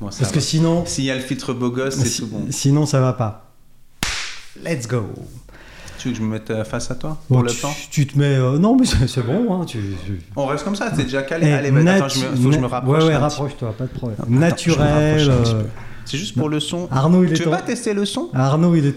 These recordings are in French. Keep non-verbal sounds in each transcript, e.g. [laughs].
Bon, Parce que sinon, S'il y a le filtre beau gosse, c'est si- tout bon. sinon ça va pas. Let's go. Tu veux que je me mette euh, face à toi Bon, pour le tu, temps tu te mets. euh, non, mais c'est bon. Hein, tu, tu- On reste comme ça, t'es déjà calé. Eh, Allez, attends, je me, faut que je me rapproche. Ouais, ouais, rapproche-toi, pas de problème. Attends, Naturel. C'est juste pour le son. Arnaud, il est Tu veux pas tester le son? Arnaud, il est,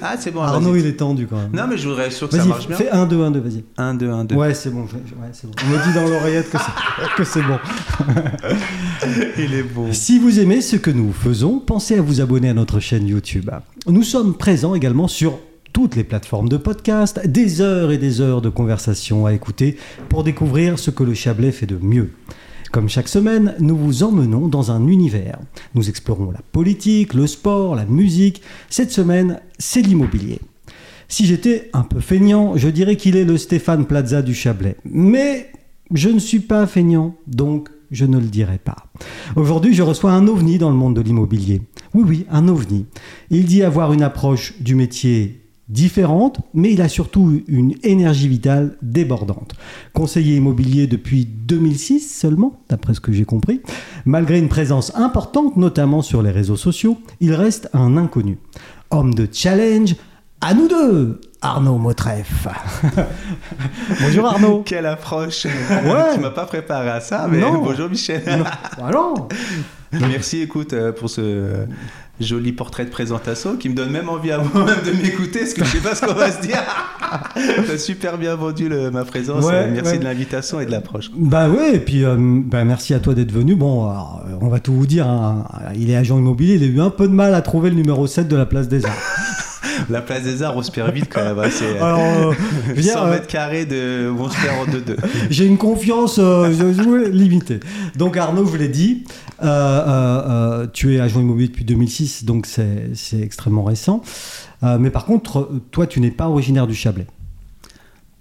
Ah, c'est bon. Arnaud, vas-y. il est tendu quand même. Non, mais je voudrais être sûr que ça Vas-y, marche bien. fais 1, 2, 1, 2, vas-y. 1, 2, 1, 2. Ouais, c'est bon, je- je- ouais, c'est bon. On me dit dans l'oreillette que c'est- [laughs] que c'est bon. [laughs] Il est beau. Si vous aimez ce que nous faisons, pensez à vous abonner à notre chaîne YouTube. Nous sommes présents également sur toutes les plateformes de podcast, des heures et des heures de conversation à écouter pour découvrir ce que le Chablais fait de mieux. Comme chaque semaine, nous vous emmenons dans un univers. Nous explorons la politique, le sport, la musique. Cette semaine, c'est l'immobilier. Si j'étais un peu feignant, je dirais qu'il est le Stéphane Plaza du Chablais. Mais je ne suis pas feignant, donc je ne le dirai pas. Aujourd'hui, je reçois un ovni dans le monde de l'immobilier. Oui, oui, un ovni. Il dit avoir une approche du métier différente, mais il a surtout une énergie vitale débordante. Conseiller immobilier depuis 2006 seulement, d'après ce que j'ai compris, malgré une présence importante, notamment sur les réseaux sociaux, il reste un inconnu. Homme de challenge, à nous deux, Arnaud Motreff. [laughs] Bonjour Arnaud. Quelle approche Ouais. [laughs] Tu m'as pas préparé à ça, mais Non. bonjour Michel. Non, bah non. Merci, écoute, euh, pour ce joli portrait de présentation qui me donne même envie à [laughs] moi-même de m'écouter, parce que je sais pas ce qu'on va se dire. [laughs] T'as super bien vendu le- ma présence. Ouais, euh, Merci ouais. de l'invitation et de l'approche. Bah ouais, et puis euh, bah merci à toi d'être venu. Bon, alors, euh, on va tout vous dire. hein. Il est agent immobilier, il a eu un peu de mal à trouver le numéro 7 de la place des Arts. [laughs] La place des Arts, on se perd vite quand même. hein, C'est euh, Alors, euh, je veux dire, 100 euh, mètres carrés de... où on se perd en deux-deux. j'ai une confiance euh, limitée. Donc Arnaud, je vous l'ai dit, tu es agent immobilier depuis 2006, donc c'est extrêmement récent. Euh, mais par contre, euh, toi, tu n'es pas originaire du Chablais.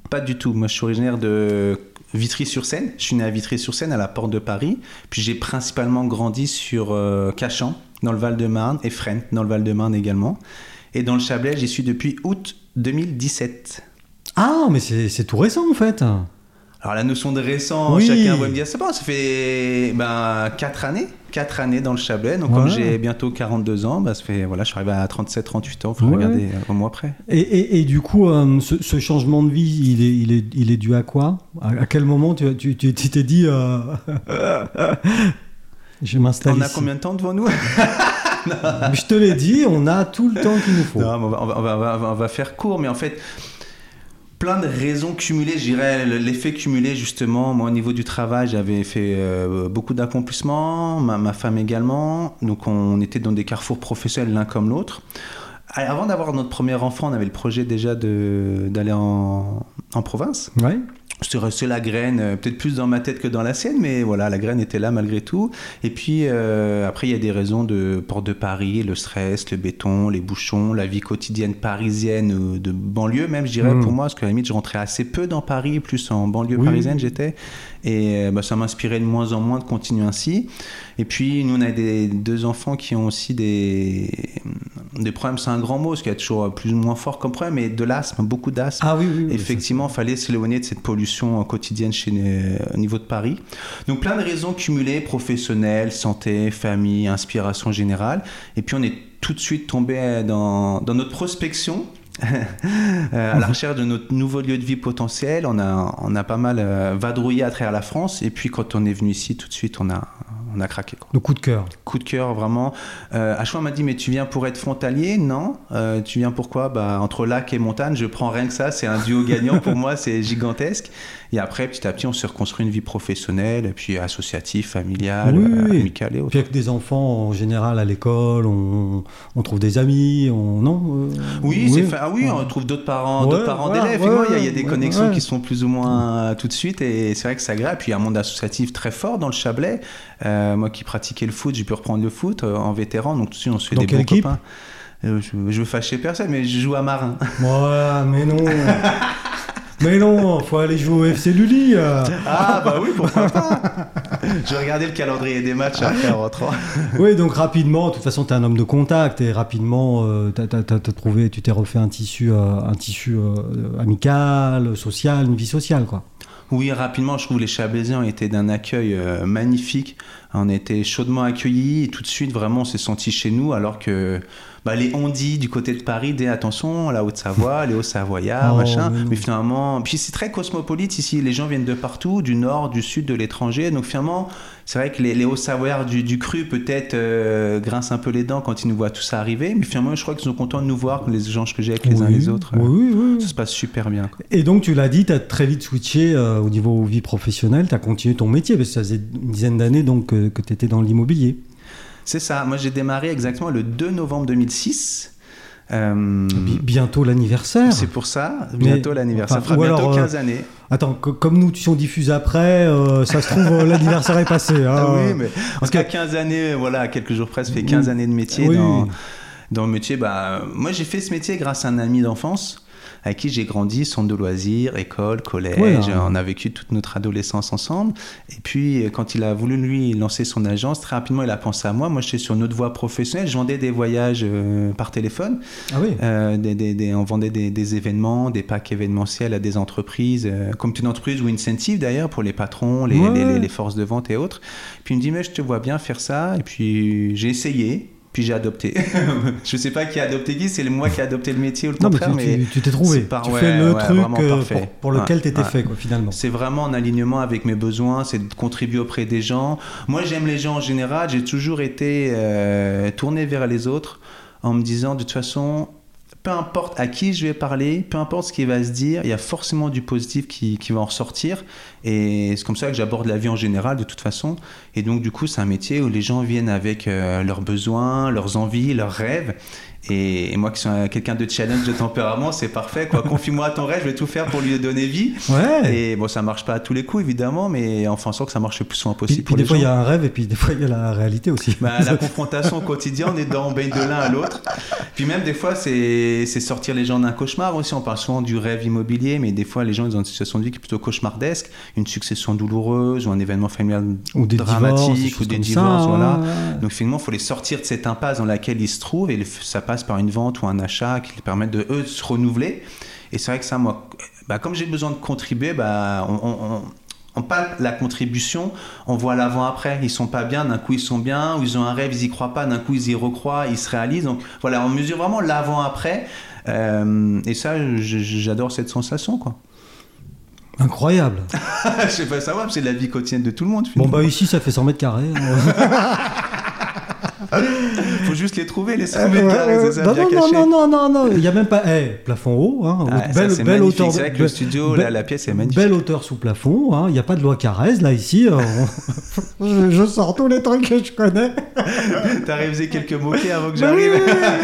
Pas du tout. Moi, je suis originaire de Vitry-sur-Seine. Je suis né à Vitry-sur-Seine, à la porte de Paris. Puis j'ai principalement grandi sur euh, Cachan, dans le Val-de-Marne, et Fresnes, dans le Val-de-Marne également. Et dans le Chablais, j'y suis depuis août 2017. Ah, mais c'est tout récent en fait. Alors la notion de récent, Oui. chacun va me dire, c'est bon, ça fait ben, 4 années, 4 années dans le Chablais. Donc Ouais. comme j'ai bientôt 42 ans, ben, ça fait, voilà, je suis arrivé à 37-38 ans, il faut Ouais. regarder euh, un mois après. Et, et- et du coup, euh, ce, ce changement de vie, il est, il est, il est dû à quoi? À, à quel moment tu tu- tu- tu t'es dit euh, [laughs] Je m'installe On a ici combien de temps devant nous? [laughs] Je te l'ai dit, on a tout le temps qu'il nous faut. Non, va- on va- on va- on va faire court, mais en fait, plein de raisons cumulées, je dirais, l'effet cumulé justement. Moi, au niveau du travail, j'avais fait euh, beaucoup d'accomplissements, ma, femme également. Donc, on était dans des carrefours professionnels l'un comme l'autre. Avant d'avoir notre premier enfant, on avait le projet déjà d'aller en, en province. Ouais. C'était resté la graine, euh, peut-être plus dans ma tête que dans la sienne, mais voilà, la graine était là malgré tout. Et puis euh, après, il y a des raisons de porte de Paris, le stress, le béton, les bouchons, la vie quotidienne parisienne, euh, de banlieue même, je dirais, Mm. pour moi, parce qu'à la limite, je rentrais assez peu dans Paris, plus en banlieue Oui. parisienne j'étais. Et euh, bah, ça m'inspirait de moins en moins de continuer ainsi. Et puis, nous, on a des, deux enfants qui ont aussi des, des problèmes, c'est un grand mot, parce qu'il y a toujours plus ou moins fort comme problème, mais de l'asthme, beaucoup d'asthme. Ah oui, oui. oui, Effectivement, il fallait s'éloigner de cette pollution euh, quotidienne chez, euh, au niveau de Paris. Donc plein de raisons cumulées, professionnelles, santé, famille, inspiration générale. Et puis on est tout de suite tombé dans, dans notre prospection. Euh, à la recherche de notre nouveau lieu de vie potentiel, on a, on a pas mal euh, vadrouillé à travers la France et puis quand on est venu ici, tout de suite on a, on a craqué. Quoi. Le coup de cœur. Coup de cœur vraiment. Euh, m'a dit mais tu viens pour être frontalier? Non. Euh, tu viens pourquoi Bah entre lac et montagne, je prends rien que ça. C'est un duo gagnant pour moi, c'est gigantesque. Et après petit à petit, on se reconstruit une vie professionnelle, et puis associative, familiale, Oui, oui, oui. amicale et autres. Puis avec des enfants, en général, à l'école, on, on trouve des amis, on... Non euh, Oui, fa- ah oui, on trouve d'autres parents, Ouais, d'autres parents voilà, d'élèves. ouais, il y a- il y, a des ouais, connexions ouais. qui sont plus ou moins euh, tout de suite, et c'est vrai que c'est agréable. Puis il y a un monde associatif très fort dans le Chablais. Euh, moi qui pratiquais le foot, j'ai pu reprendre le foot en vétéran, donc tout de suite on se fait Dans des quelle bons équipe copains. Je, je veux fâcher personne, mais je joue à Marin. Ouais, mais non [laughs] Mais non, faut aller jouer au FC Lully euh. Ah bah oui, pourquoi pas [laughs] Je vais regarder le calendrier des matchs après en rentrant. [laughs] Oui, donc rapidement, de toute façon, tu es un homme de contact et rapidement, euh, t'as- t'as- t'as t'as trouvé, tu t'es refait un tissu, euh, un tissu euh, amical, social, une vie sociale, quoi. Oui, rapidement, je trouve les Chablaisiens ont été d'un accueil euh, magnifique. On a été chaudement accueillis et tout de suite, vraiment, on s'est senti chez nous, alors que bah, les ondits du côté de Paris, des attention, la Haute-Savoie, les Hauts-Savoyards, [laughs] Oh, machin. Mais finalement, puis c'est très cosmopolite ici. Les gens viennent de partout, du nord, du sud, de l'étranger. Donc finalement, c'est vrai que les, les Hauts-Savoyards du, du cru, peut-être, euh, grincent un peu les dents quand ils nous voient tout ça arriver. Mais finalement, je crois qu'ils sont contents de nous voir, les échanges que j'ai avec les uns Oui, les autres. euh, Oui, oui, Ça se passe super bien. quoi. Et donc, tu l'as dit, tu as très vite switché euh, au niveau vie professionnelle, tu as continué ton métier, parce que ça faisait une dizaine d'années donc, que, tu étais dans l'immobilier. C'est ça. Moi, j'ai démarré exactement le 2 novembre 2006. Euh, Bi- bientôt l'anniversaire. c'est pour ça, bientôt l'anniversaire. enfin, Ça fera bientôt alors, euh, 15 années. Attends, co- comme nous, si on diffuse après, euh, ça se trouve, l'anniversaire est passé. hein. Ah oui, mais parce parce que- qu'à 15 années, voilà, quelques jours près, ça fait 15 Oui. années de métier Oui, dans, dans le métier. Bah, moi, j'ai fait ce métier grâce à un ami d'enfance avec qui j'ai grandi, centre de loisirs, école, collège. Hein. On a vécu toute notre adolescence ensemble. Et puis, quand il a voulu, lui, lancer son agence, très rapidement, il a pensé à moi. Moi, j'étais sur une autre voie professionnelle. Je vendais des voyages euh, par téléphone. Ah oui. Euh, des, des- des- on vendait des, des événements, des packs événementiels à des entreprises, euh, comme une entreprise ou incentive d'ailleurs pour les patrons, les, Ouais. les- les- les forces de vente et autres. Puis il me dit mais je te vois bien faire ça et puis j'ai essayé. Puis j'ai adopté. [laughs] je sais pas qui a adopté qui, c'est moi qui ai adopté le métier ou le contraire, tu- mais tu t'es trouvé. c'est par- tu ouais, fais le ouais, truc vraiment euh, parfait. pour, pour lequel Ouais, tu étais ouais. fait, quoi, finalement. c'est vraiment en alignement avec mes besoins, c'est de contribuer auprès des gens. Moi, j'aime les gens en général. J'ai toujours été euh, tourné vers les autres en me disant, de toute façon, peu importe à qui je vais parler, peu importe ce qui va se dire, il y a forcément du positif qui, va en ressortir. Et c'est comme ça que j'aborde la vie en général, de toute façon. Et donc, du coup, c'est un métier où les gens viennent avec euh, leurs besoins, leurs envies, leurs rêves. Et, et moi, qui suis un- quelqu'un de challenge de tempérament, c'est parfait. Quoi. Confie-moi ton rêve, je vais tout faire pour lui donner vie. Ouais. Et bon, ça marche pas à tous les coups, évidemment, mais en faisant que ça marche le plus souvent possible puis pour des fois, il y a un rêve et puis des fois, il y a la réalité aussi. Bah, la confrontation au quotidien, on est dans, on baigne de l'un à l'autre. Puis même des fois, c'est c'est sortir les gens d'un cauchemar aussi. On parle souvent du rêve immobilier, mais des fois, les gens ils ont une situation de vie qui est plutôt cauchemardesque, une succession douloureuse ou un événement familial ou des dramatique divorces, ou des divorces, ça, voilà. ouais. Donc finalement, il faut les sortir de cette impasse dans laquelle ils se trouvent et ça passe par une vente ou un achat qui les permettent de eux de se renouveler. Et c'est vrai que ça, moi, bah, comme j'ai besoin de contribuer, bah, on, on, on- palpe la contribution, on voit l'avant-après. Ils sont pas bien, d'un coup ils sont bien, ou ils ont un rêve, ils y croient pas, d'un coup ils y recroient, ils se réalisent. Donc voilà, on mesure vraiment l'avant-après. Euh, et ça, j'adore cette sensation, quoi. Incroyable. [laughs] je sais pas savoir, c'est la vie quotidienne de tout le monde. Bon, bah ici, ça fait 100 mètres carrés. [laughs] hein. [laughs] faut juste les trouver, les 100 Euh, mètres ouais, carrés, ouais, c'est ça, non, bien non, caché. non, non, non, non, il n'y a même pas. Eh, plafond haut, hein, Ah, ça, belle, c'est belle magnifique. hauteur. C'est de- vrai que le studio, be- la, la pièce est magnifique. Belle hauteur sous plafond, hein, il n'y a pas de loi Carrez là ici. euh, on- [laughs] je, je sors tous les trucs que je connais. [laughs] T'as révisé quelques mots-clés avant que Bah j'arrive.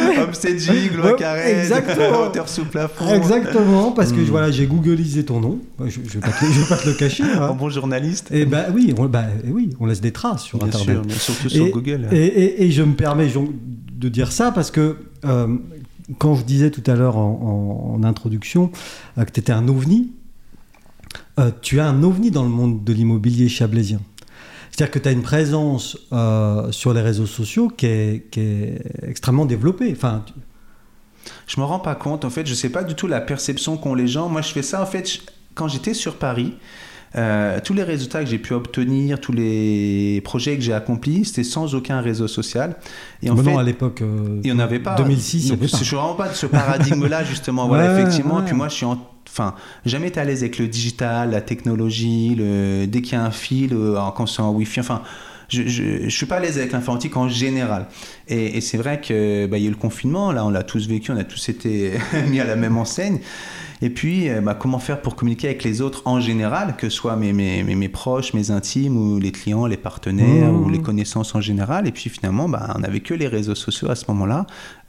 oui. Homestaging, loi exactement. hauteur sous plafond. Exactement, parce que Hmm. voilà, j'ai googlisé ton nom. Je ne vais, pas te- je vais pas te le cacher. Un hein. bon journaliste. Et bah oui, on, bah, oui, on laisse des traces sur Bien Internet. sûr, surtout sur Et- Google. Et, et- et je me permets de dire ça parce que euh, quand je disais tout à l'heure en, introduction euh, que tu étais un ovni, euh, tu es un ovni dans le monde de l'immobilier chablaisien. C'est-à-dire que tu as une présence sur les réseaux sociaux qui est, extrêmement développée. Enfin, tu- Je me rends pas compte, en fait, je sais pas du tout la perception qu'ont les gens. Moi, je fais ça, en fait, quand j'étais sur Paris, euh, tous les résultats que j'ai pu obtenir, tous les projets que j'ai accomplis, c'était sans aucun réseau social. Et en bon, fait, non, à l'époque, euh, Il n'y en avait pas. 2006, il y Donc, avait pas. Je suis vraiment pas de ce paradigme-là, [laughs] justement. voilà, Ouais, effectivement. ouais. Puis moi, je suis en. Enfin, jamais été à l'aise avec le digital, la technologie, le... dès qu'il y a un fil, euh, quand c'est en Wi-Fi, enfin. Je, je, je suis pas à l'aise avec l'informatique en général. Et, et c'est vrai que bah, y a eu le confinement, là on l'a tous vécu, on a tous été [laughs] mis à la même enseigne. Et puis, euh, bah, comment faire pour communiquer avec les autres en général, que ce soit mes, mes, mes, mes proches, mes intimes, ou les clients, les partenaires, Mmh. ou les connaissances en général. Et puis finalement, bah, on n'avait que les réseaux sociaux à ce moment-là.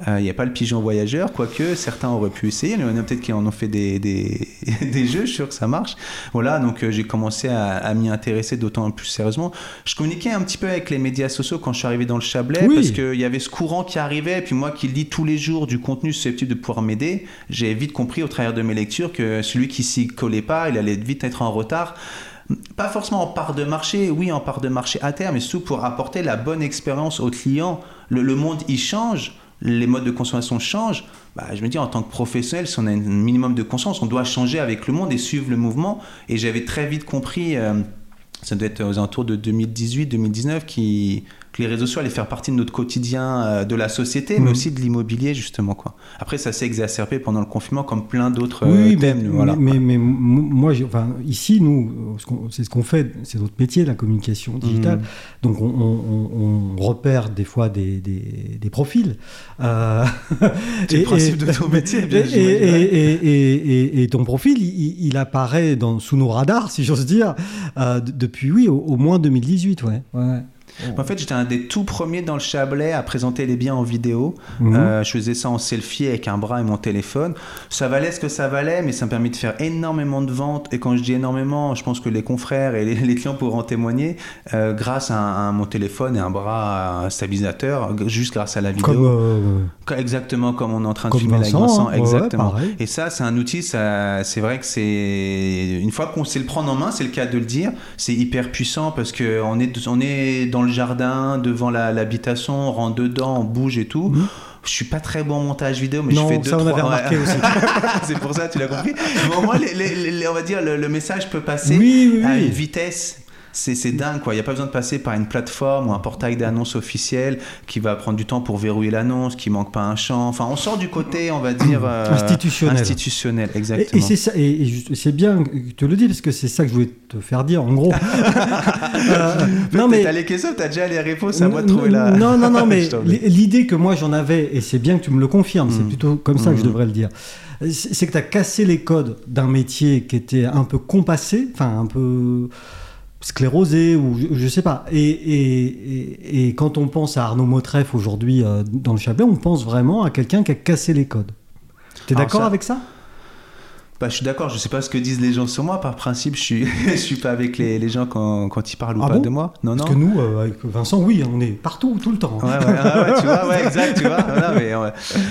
Euh, Il n'y a pas le pigeon voyageur, quoique certains auraient pu essayer. Il y en a peut-être qui en ont fait des, des, [laughs] des jeux, je suis sûr que ça marche. Voilà, donc euh, j'ai commencé à, à m'y intéresser d'autant plus sérieusement. Je communiquais un petit peu avec les médias sociaux quand je suis arrivé dans le Chablais, Oui. parce qu'il y avait ce courant qui arrivait, et puis moi qui lis tous les jours du contenu susceptible de pouvoir m'aider, j'ai vite compris au travers de mes lectures que celui qui s'y collait pas, il allait vite être en retard. Pas forcément en part de marché, oui, en part de marché à terme, mais surtout pour apporter la bonne expérience aux clients. Le, le monde, il change. Les modes de consommation changent, bah, je me dis en tant que professionnel, si on a un minimum de conscience, on doit changer avec le monde et suivre le mouvement. Et j'avais très vite compris, euh, ça doit être aux alentours de 2018-2019, qui que les réseaux sociaux allaient faire partie de notre quotidien euh, de la société, mais Mhm. aussi de l'immobilier, justement. Quoi. Après, ça s'est exacerbé pendant le confinement, comme plein d'autres Oui, euh, oui, thèmes. mais, voilà. mais, mais- mais moi, enfin, ici, nous, c'est ce qu'on fait, c'est notre métier, la communication digitale. Mhm. Donc, on, on- on- on repère des fois des, des- des profils. Euh, [laughs] le et- principe et- de ton métier, [laughs] bien Et, et- ton profil, il, il apparaît dans, sous nos radars, [laughs] si j'ose dire, depuis, oui, au, au moins 2018, ouais. ouais. En fait, j'étais un des tout premiers dans le Chablais à présenter les biens en vidéo. Mhm. Euh, je faisais ça en selfie avec un bras et mon téléphone. Ça valait ce que ça valait, mais ça me permet de faire énormément de ventes. Et quand je dis énormément, je pense que les confrères et les, les clients pourront en témoigner. euh, grâce à, à mon téléphone et un bras stabilisateur, juste grâce à la vidéo. Comme, euh, Exactement comme on est en train de comme filmer Vincent, avec Vincent. hein. Ouais, exactement. pareil. Et ça, c'est un outil, c'est vrai que c'est. Une fois qu'on sait le prendre en main, c'est le cas de le dire, c'est hyper puissant parce qu'on est, on est dans le jardin, devant la- l'habitation, on rentre dedans, on bouge et tout. Mhm. Je suis pas très bon en montage vidéo, mais Non, je fais deux, ça, on trois... avait remarqué aussi. [laughs] c'est pour ça, tu l'as compris. Mais au moins, les- les- les- on va dire, le, le message peut passer Oui, oui, à oui. une vitesse. C'est c'est dingue, quoi. Il n'y a pas besoin de passer par une plateforme ou un portail d'annonce officiel qui va prendre du temps pour verrouiller l'annonce, qui manque pas un champ. Enfin, on sort du côté, on va dire. euh, Institutionnel. Institutionnel, exactement. et c'est ça, et, c'est bien que tu le dis parce que c'est ça que je voulais te faire dire en gros. [laughs] Euh, non mais T'as les questions, t'as déjà les réponses, à moi de trouver la. non non non [laughs] mais l'idée que moi j'en avais et c'est bien que tu me le confirmes, c'est Mm. plutôt comme ça que je Mm. devrais le dire. C'est c'est que tu as cassé les codes d'un métier qui était un peu compassé, enfin un peu sclérosé ou je, je sais pas. Et, et, et, et quand on pense à Arnaud Motreff aujourd'hui euh, dans le Chablais, on pense vraiment à quelqu'un qui a cassé les codes. T'es d'accord avec ça? Bah, je suis d'accord, je sais pas ce que disent les gens sur moi. Par principe, je suis, [laughs] je suis pas avec les, les gens quand, quand ils parlent ou Ah pas bon de moi. Non, non. Parce que nous, euh, avec Vincent, oui, on est partout, tout le temps. Ouais, ouais, ouais, tu vois, ouais, [laughs] exact, tu vois. Voilà, mais, ouais.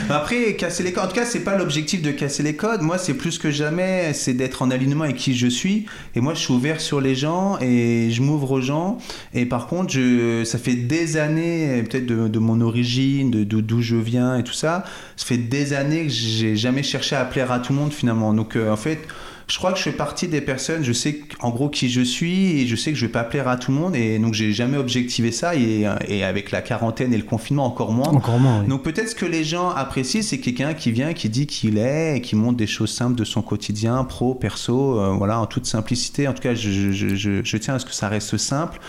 Après, casser les codes, en tout cas, c'est pas l'objectif de casser les codes. Moi, c'est plus que jamais, c'est d'être en alignement avec qui je suis. Et moi, je suis ouvert sur les gens et je m'ouvre aux gens. Et par contre, je, ça fait des années, peut-être de, de mon origine, de d'où d'où je viens et tout ça, ça fait des années que j'ai jamais cherché à plaire à tout le monde finalement. Donc, euh, en fait, je crois que je fais partie des personnes, je sais en gros qui je suis et je sais que je vais pas plaire à tout le monde et donc j'ai jamais objectivé ça et, et avec la quarantaine et le confinement encore moins. Encore moins, oui. Donc peut-être ce que les gens apprécient, c'est quelqu'un qui vient, qui dit qui il est et qui montre des choses simples de son quotidien, pro, perso, euh, voilà, en toute simplicité. En tout cas, je, je- je- je tiens à ce que ça reste simple.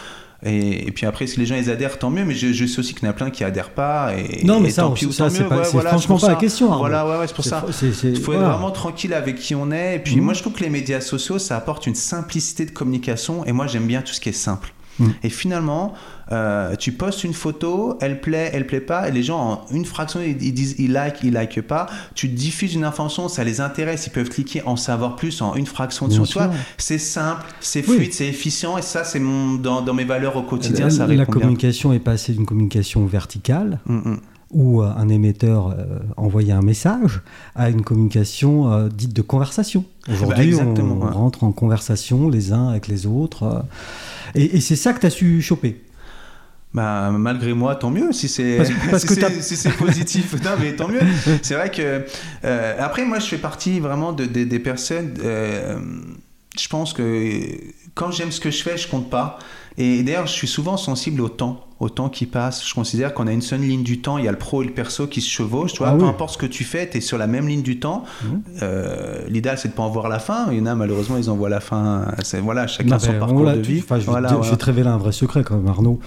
Et, et puis après, si les gens ils adhèrent, tant mieux. Mais je, je sais aussi qu'il y en a plein qui adhèrent pas. Et, Non, mais et ça, tant pis c'est Ouais, voilà, franchement pas la question, Arnaud. Voilà, ouais, ouais, c'est pour ça. Il faut voilà. être vraiment tranquille avec qui on est. Et puis Mhm. moi, je trouve que les médias sociaux, ça apporte une simplicité de communication. Et moi, j'aime bien tout ce qui est simple. Mhm. Et finalement, euh, tu postes une photo, elle plaît, elle plaît pas, et les gens en une fraction ils, ils disent ils like, ils like pas. Tu diffuses une information, ça les intéresse, ils peuvent cliquer en savoir plus en une fraction de toi. C'est simple, c'est Oui. fluide, c'est efficient, et ça, c'est mon dans, dans mes valeurs au quotidien, La- ça la bien. communication est passée d'une communication verticale Mm, mm. Où euh, un émetteur euh, envoyait un message à une communication euh, dite de conversation. Aujourd'hui, Bah, on ouais. rentre en conversation les uns avec les autres. et et c'est ça que tu as su choper. Bah, malgré moi, tant mieux si c'est [laughs] si si positif. [laughs] non, mais tant mieux. C'est vrai que euh, après, moi, je fais partie vraiment de, de- des personnes. euh, je pense que quand j'aime ce que je fais, je compte pas. Et d'ailleurs, je suis souvent sensible au temps, au temps qui passe. Je considère qu'on a une seule ligne du temps. Il y a le pro et le perso qui se chevauchent. Tu vois, Ah peu oui. importe ce que tu fais, tu es sur la même ligne du temps. Mhm. Euh, L'idéal, c'est de pas en voir la fin. Il y en a, malheureusement, ils en voient la fin. Voilà, chacun Non, son parcours de vie. enfin, je, vais Voilà, je vais te révéler un vrai secret quand même, Arnaud.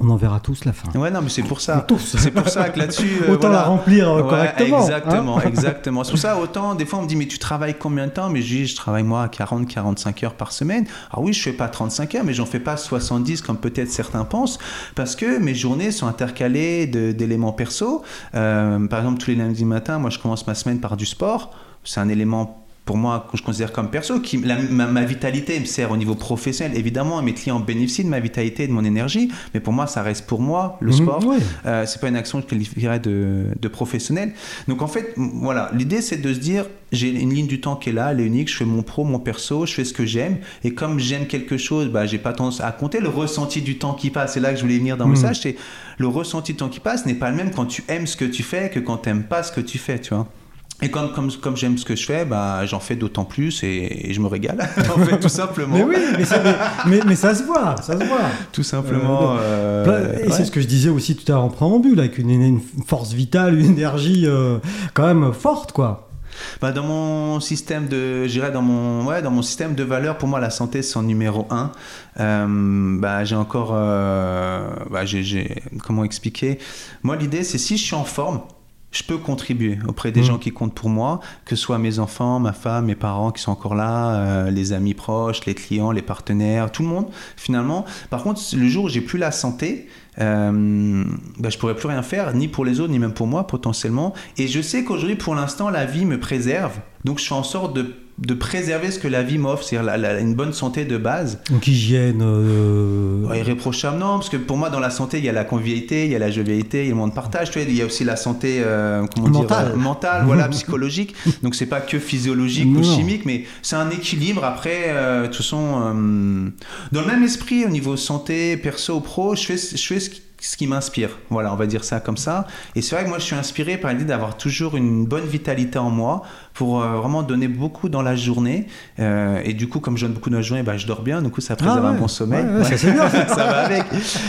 On en verra tous la fin. Ouais, non, mais c'est pour ça. Tous. C'est pour ça que là-dessus. euh, Autant voilà. la remplir euh, Ouais, correctement. Exactement, hein. exactement. C'est pour ça, autant, des fois, on me dit, mais tu travailles combien de temps? Mais je dis, je travaille moi à 40, 45 heures par semaine. Alors oui, je fais pas 35 heures, mais j'en fais pas 70 comme peut-être certains pensent, parce que mes journées sont intercalées d'éléments perso. Euh, par exemple, tous les lundis matin, moi, je commence ma semaine par du sport. C'est un élément pour moi, que je considère comme perso, qui, la- ma, ma vitalité me sert au niveau professionnel. Évidemment, mes clients bénéficient de ma vitalité et de mon énergie, mais pour moi, ça reste pour moi, le Mhm, sport. ouais. Euh, c'est pas une action que je qualifierais de, de professionnelle. Donc en fait, voilà, l'idée c'est de se dire, j'ai une ligne du temps qui est là, elle est unique, je fais mon pro, mon perso, je fais ce que j'aime, et comme j'aime quelque chose, bah, j'ai pas tendance à compter le ressenti du temps qui passe. C'est là que je voulais venir dans mon Mhm. message, c'est le ressenti du temps qui passe n'est pas le même quand tu aimes ce que tu fais que quand tu n'aimes pas ce que tu fais, tu vois. Et comme, comme, comme j'aime ce que je fais, bah, j'en fais d'autant plus et, et je me régale, [laughs] en fait, tout simplement. Mais oui, mais ça, mais- mais- mais ça se voit, ça se voit. Tout simplement. euh, Plein- Et ouais. c'est ce que je disais aussi tout à l'heure en préambule, avec une, une force vitale, une énergie euh, quand même forte, quoi. Bah, dans mon système de, je dirais dans mon, ouais, dans mon système de valeurs, pour moi, la santé c'est en numéro un. Euh, bah, j'ai encore, euh, bah, j'ai- comment expliquer? Moi, l'idée, c'est si je suis en forme, je peux contribuer auprès des Mhm. gens qui comptent pour moi, que ce soit mes enfants, ma femme, mes parents qui sont encore là, euh, les amis proches, les clients, les partenaires, tout le monde finalement. Par contre, le jour où j'ai plus la santé, euh, bah, je pourrais plus rien faire, ni pour les autres, ni même pour moi potentiellement. Et je sais qu'aujourd'hui, pour l'instant, la vie me préserve. Donc, je fais en sorte de, de préserver ce que la vie m'offre, c'est-à-dire la- la- une bonne santé de base. Donc hygiène. euh, Ouais, irréprochable, non, parce que pour moi, dans la santé, il y a la convivialité, il y a la jovialité, il y a le monde de partage, tu vois, il y a aussi la santé euh, comment Mentale. dire, euh, mentale, voilà, [laughs] psychologique. Donc, c'est pas que physiologique Non. ou chimique, mais c'est un équilibre. Après, euh, de toute façon, euh, dans le même esprit, au niveau santé, perso, pro, je fais, je fais ce qui, ce qui m'inspire. Voilà, on va dire ça comme ça. Et c'est vrai que moi, je suis inspiré par l'idée d'avoir toujours une bonne vitalité en moi pour euh, vraiment donner beaucoup dans la journée. Euh, et du coup, comme je donne beaucoup dans la journée, bah, je dors bien. Du coup, ça préserve Ah ouais. un bon sommeil. Ouais, ouais, ça, c'est bien. [laughs] ça va avec.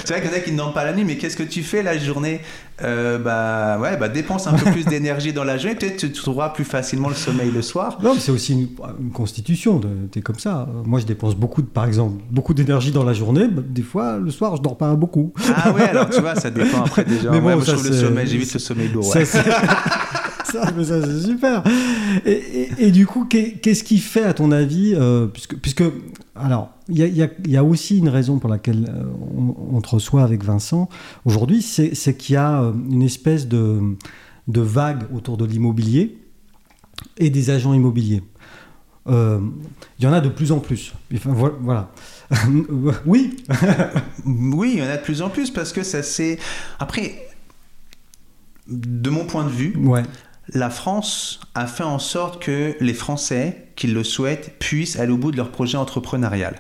C'est vrai qu'il y en a qui ne dorment pas la nuit, mais qu'est-ce que tu fais la journée? Euh, Bah ouais, bah dépense un peu plus d'énergie dans la journée, peut-être tu trouveras plus facilement le sommeil le soir. Non, mais c'est aussi une, une constitution. T'es comme ça. Moi, je dépense beaucoup, de, par exemple, beaucoup d'énergie dans la journée. Bah, Des fois, le soir, je dors pas beaucoup. Ah ouais, alors tu vois, ça dépend après [laughs] déjà. Mais Ouais, bon, moi, je trouve le sommeil, j'évite le sommeil lourd. Ça, [laughs] ça, mais ça, c'est super. Et, et- et du coup, qu'est- qu'est-ce qui fait, à ton avis, euh, puisque, puisque, alors, il y a, y y aussi une raison pour laquelle euh, on, on te reçoit avec Vincent aujourd'hui, c'est qu'il y a euh, une espèce de, de vague autour de l'immobilier et des agents immobiliers. Euh, Il y en a de plus en plus. Enfin, vo- voilà. [laughs] oui, Oui, il y en a de plus en plus parce que ça c'est. Après, de mon point de vue, ouais. La France a fait en sorte que les Français qui le souhaitent puissent aller au bout de leur projet entrepreneurial.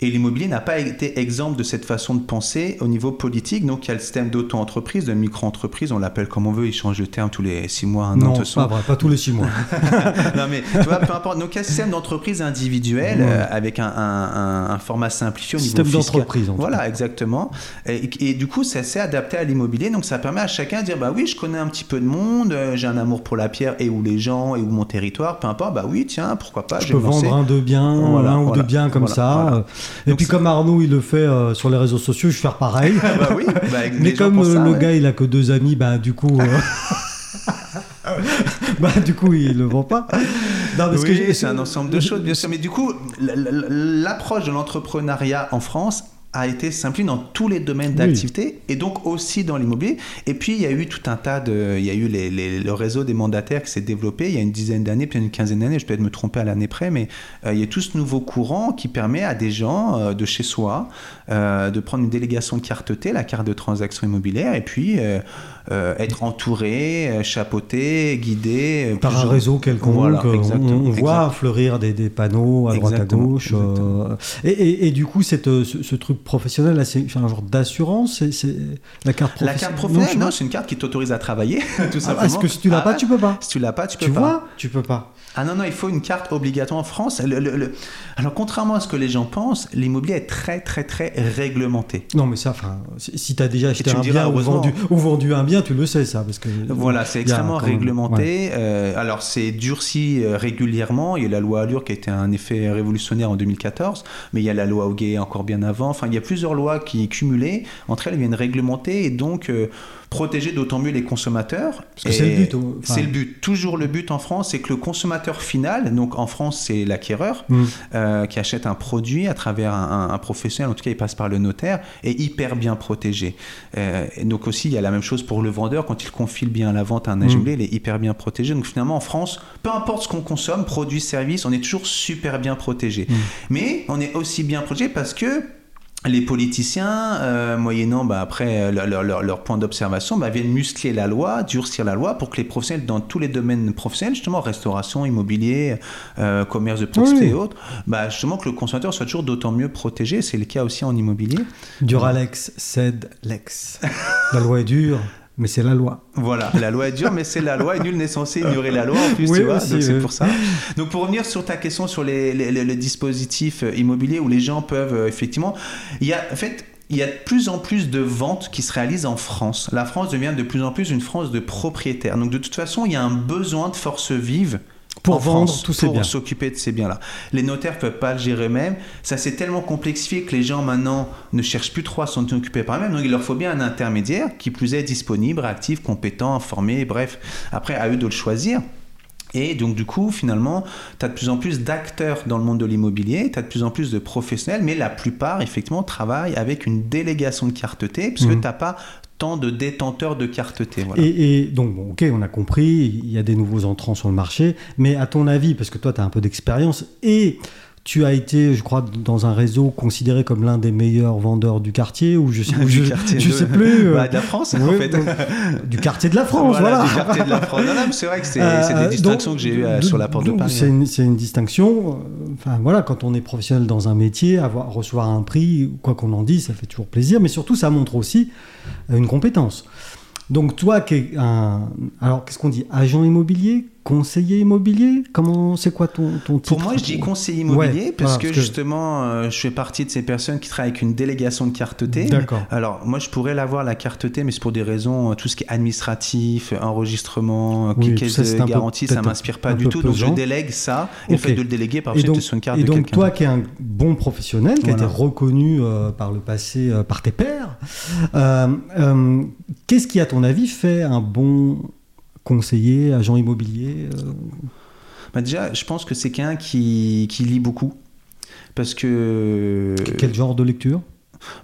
Et l'immobilier n'a pas été exemple de cette façon de penser au niveau politique. Donc il y a le système d'auto-entreprise, de micro-entreprise, on l'appelle comme on veut, il change de terme tous les six mois, un an, Non, pas vrai, pas tous les six mois. [laughs] non mais tu vois, peu importe. Donc il y a un système d'entreprise individuelle Ouais. euh, avec un, un- un- un format simplifié au Système niveau fiscal. d'entreprise, en tout Voilà, cas. exactement. Et, et du coup, ça s'est adapté à l'immobilier. Donc ça permet à chacun de dire bah oui, je connais un petit peu de monde, euh, j'ai un amour pour la pierre et ou les gens et ou mon territoire, peu importe. Bah oui, tiens, pourquoi pas. Je peux vendre un de bien, Voilà, un ou voilà, deux biens comme voilà, ça. Et Donc puis comme Arnaud il le fait euh, sur les réseaux sociaux, je vais faire pareil. [laughs] bah oui. bah, les [laughs] Mais comme euh, ça, le ouais. gars il a que deux amis, bah du coup, euh, [laughs] bah du coup il le vend pas. Non, parce oui, que c'est un ensemble de choses, bien sûr. Mais du coup, l'approche de l'entrepreneuriat en France a été simplifiée dans tous les domaines Oui. d'activité et donc aussi dans l'immobilier. Et puis, il y a eu tout un tas de... Il y a eu les- les- le réseau des mandataires qui s'est développé il y a une dizaine d'années, puis une quinzaine d'années, je peux peut-être me tromper à l'année près, mais euh, il y a tout ce nouveau courant qui permet à des gens euh, de chez soi euh, de prendre une délégation de carte T, la carte de transaction immobilière, et puis euh, être entouré, euh, chapeauté, guidé. euh, par un réseau quelconque, Voilà, on, voit fleurir des, des panneaux à droite Exactement, à gauche. euh, et, et- et du coup, cette, ce, ce truc professionnel, c'est un genre d'assurance, c'est la carte La professionnelle. carte professionnelle, non, c'est une carte qui t'autorise à travailler, [laughs] tout Ah, simplement. parce que si tu l'as Ah pas, ouais. tu peux pas. Si tu l'as pas, tu peux Tu pas. vois, tu peux pas. Ah non, non, il faut une carte obligatoire en France. Le- le- le- Alors, contrairement à ce que les gens pensent, l'immobilier est très, très, très réglementé. Non, mais ça, enfin, si tu as déjà acheté un diras, bien ou heureusement. vendu, ou vendu un bien, tu le sais, ça. Parce que, Voilà, c'est extrêmement réglementé. ouais. Euh, alors, c'est durci euh, régulièrement. Il y a la loi Allure qui a été un effet révolutionnaire en 2014, mais il y a la loi Hoguet encore bien avant. Enfin, enfin il y a plusieurs lois qui cumulées, entre elles viennent réglementer et donc euh, protéger d'autant mieux les consommateurs. C'est le but. enfin, C'est le but. Toujours le but en France, c'est que le consommateur final, donc en France, c'est l'acquéreur hmm. euh, qui achète un produit à travers un, un- un professionnel, en tout cas il passe par le notaire, est hyper bien protégé. Euh, et donc aussi, il y a la même chose pour le vendeur, quand il confie bien la vente à un agent Mm. immobilier, il est hyper bien protégé. Donc finalement, en France, peu importe ce qu'on consomme, produit, service, on est toujours super bien protégé. Mm. Mais on est aussi bien protégé parce que les politiciens, euh, moyennant bah, après euh, leur, leur- leur- leur point d'observation, bah, viennent muscler la loi, durcir la loi pour que les professionnels dans tous les domaines professionnels, justement restauration, immobilier, euh, commerce de proximité Oui. et autres, bah, justement que le consommateur soit toujours d'autant mieux protégé. C'est le cas aussi en immobilier. Duralex cède l'ex. [laughs] La loi est dure, mais c'est la loi. Voilà, la loi est dure, mais c'est la loi et nul n'est censé ignorer la loi en plus, Oui, tu vois. aussi, donc c'est pour ça. Donc pour revenir sur ta question sur les, les, les- les dispositifs euh, immobiliers où les gens peuvent euh, effectivement, il y a en fait. Il y a de plus en plus de ventes qui se réalisent en France. La France devient de plus en plus une France de propriétaires. Donc de toute façon, il y a un besoin de force vive Pour en vendre France tous ces pour biens. s'occuper de ces biens-là. Les notaires peuvent pas le gérer eux-mêmes. Ça s'est tellement complexifié que les gens maintenant ne cherchent plus trop à s'en occuper par eux-mêmes. Donc il leur faut bien un intermédiaire qui plus est disponible, actif, compétent, formé, bref. Après, à eux de le choisir. Et donc du coup, finalement, tu as de plus en plus d'acteurs dans le monde de l'immobilier, tu as de plus en plus de professionnels, mais la plupart, effectivement, travaillent avec une délégation de carte T, puisque Mhm. tu n'as pas tant de détenteurs de carte T. Et donc, bon, ok, on a compris, il y a des nouveaux entrants sur le marché, mais à ton avis, parce que toi, tu as un peu d'expérience, et tu as été, je crois, dans un réseau considéré comme l'un des meilleurs vendeurs du quartier, ou je sais, ou [laughs] Du je, quartier je de- sais plus. euh, Bah, de la France, en fait. du quartier de la France, voilà. du quartier de la France. Non, non, mais c'est vrai que c'est Euh, des distinctions donc, que j'ai eues euh, sur la porte de Paris. C'est une, distinction. Enfin voilà, quand on est professionnel dans un métier, avoir recevoir un prix, quoi qu'on en dise, ça fait toujours plaisir. Mais surtout, ça montre aussi une compétence. Donc toi, qui es un, alors qu'est-ce qu'on dit, agent immobilier, conseiller immobilier, comment, c'est quoi ton, ton titre? Pour moi, je dis conseiller immobilier Ouais, parce, voilà, que parce que- justement, euh, je fais partie de ces personnes qui travaillent avec une délégation de carte T. D'accord. Alors, moi, je pourrais l'avoir, la carte T, mais c'est pour des raisons, euh, tout ce qui est administratif, euh, enregistrement, Oui, ça, de peu- garantie, ça m'inspire pas du tout. Donc, je délègue ça. Et le fait de le déléguer, par exemple, sur une carte et de donc quelqu'un. toi qui es un bon professionnel, qui a été reconnu euh, par le passé par tes pairs, qu'est-ce qui à ton avis fait un bon conseiller, agent immobilier euh, Bah, déjà, je pense que c'est quelqu'un qui, qui lit beaucoup. Parce que. Quel genre de lecture?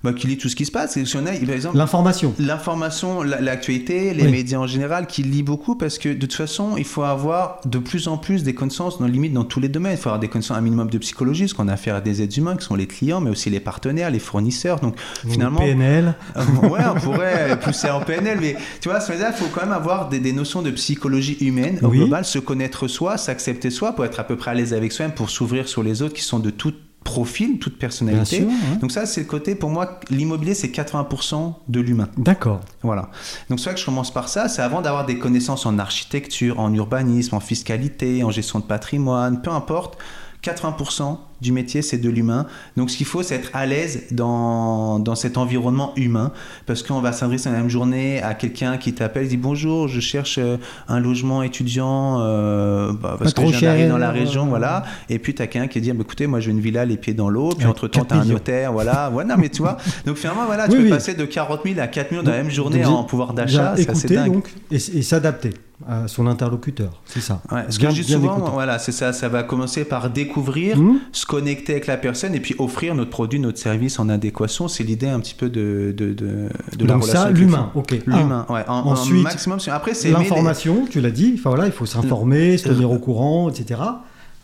Bah, Qui lit tout ce qui se passe. Et si on a, par exemple, L'information. L'information, la- l'actualité, les Oui. médias en général, qui lit beaucoup parce que de toute façon, il faut avoir de plus en plus des connaissances, dans limite dans tous les domaines. Il faut avoir des connaissances, un minimum de psychologie, parce qu'on a affaire à des êtres humains qui sont les clients, mais aussi les partenaires, les fournisseurs. Donc finalement, PNL. euh, ouais, on pourrait [laughs] pousser en PNL, mais tu vois, il faut quand même avoir des, des notions de psychologie humaine au Oui. global, se connaître soi, s'accepter soi, pour être à peu près à l'aise avec soi-même, pour s'ouvrir sur les autres qui sont de tout profil, toute personnalité. sûr. Donc ça, c'est le côté, pour moi, l'immobilier, c'est 80% de l'humain. D'accord. Voilà. Donc c'est vrai que je commence par ça, c'est avant d'avoir des connaissances en architecture, en urbanisme, en fiscalité, en gestion de patrimoine, peu importe. 80% du métier, c'est de l'humain. Donc ce qu'il faut, c'est être à l'aise dans, dans cet environnement humain. Parce qu'on va s'adresser la même journée à quelqu'un qui t'appelle, dit bonjour, je cherche euh, un logement étudiant euh, bah, parce Pas que dans la région, euh, voilà. Et puis tu as quelqu'un qui dit, bah, écoutez, moi je veux une villa les pieds dans l'eau. Puis entre-temps, 4 tu as un notaire, voilà. [laughs] Non, mais tu vois. Donc finalement, voilà, tu Oui, peux oui. passer de 40 000 à 4 millions dans la même journée en pouvoir d'achat. C'est assez écouter dingue. donc et, et s'adapter à son interlocuteur, c'est ça. Ouais, ce Bien- que je dis souvent, voilà, c'est ça. Ça va commencer par découvrir, Hmm se connecter avec la personne et puis offrir notre produit, notre service en adéquation. C'est l'idée un petit peu de, de, de, de Donc ça, l'humain, ok. L'humain, ouais. En, en Ensuite, maximum. Après, c'est les- L'information, tu l'as dit, enfin, voilà, il faut s'informer, se tenir au courant, etc.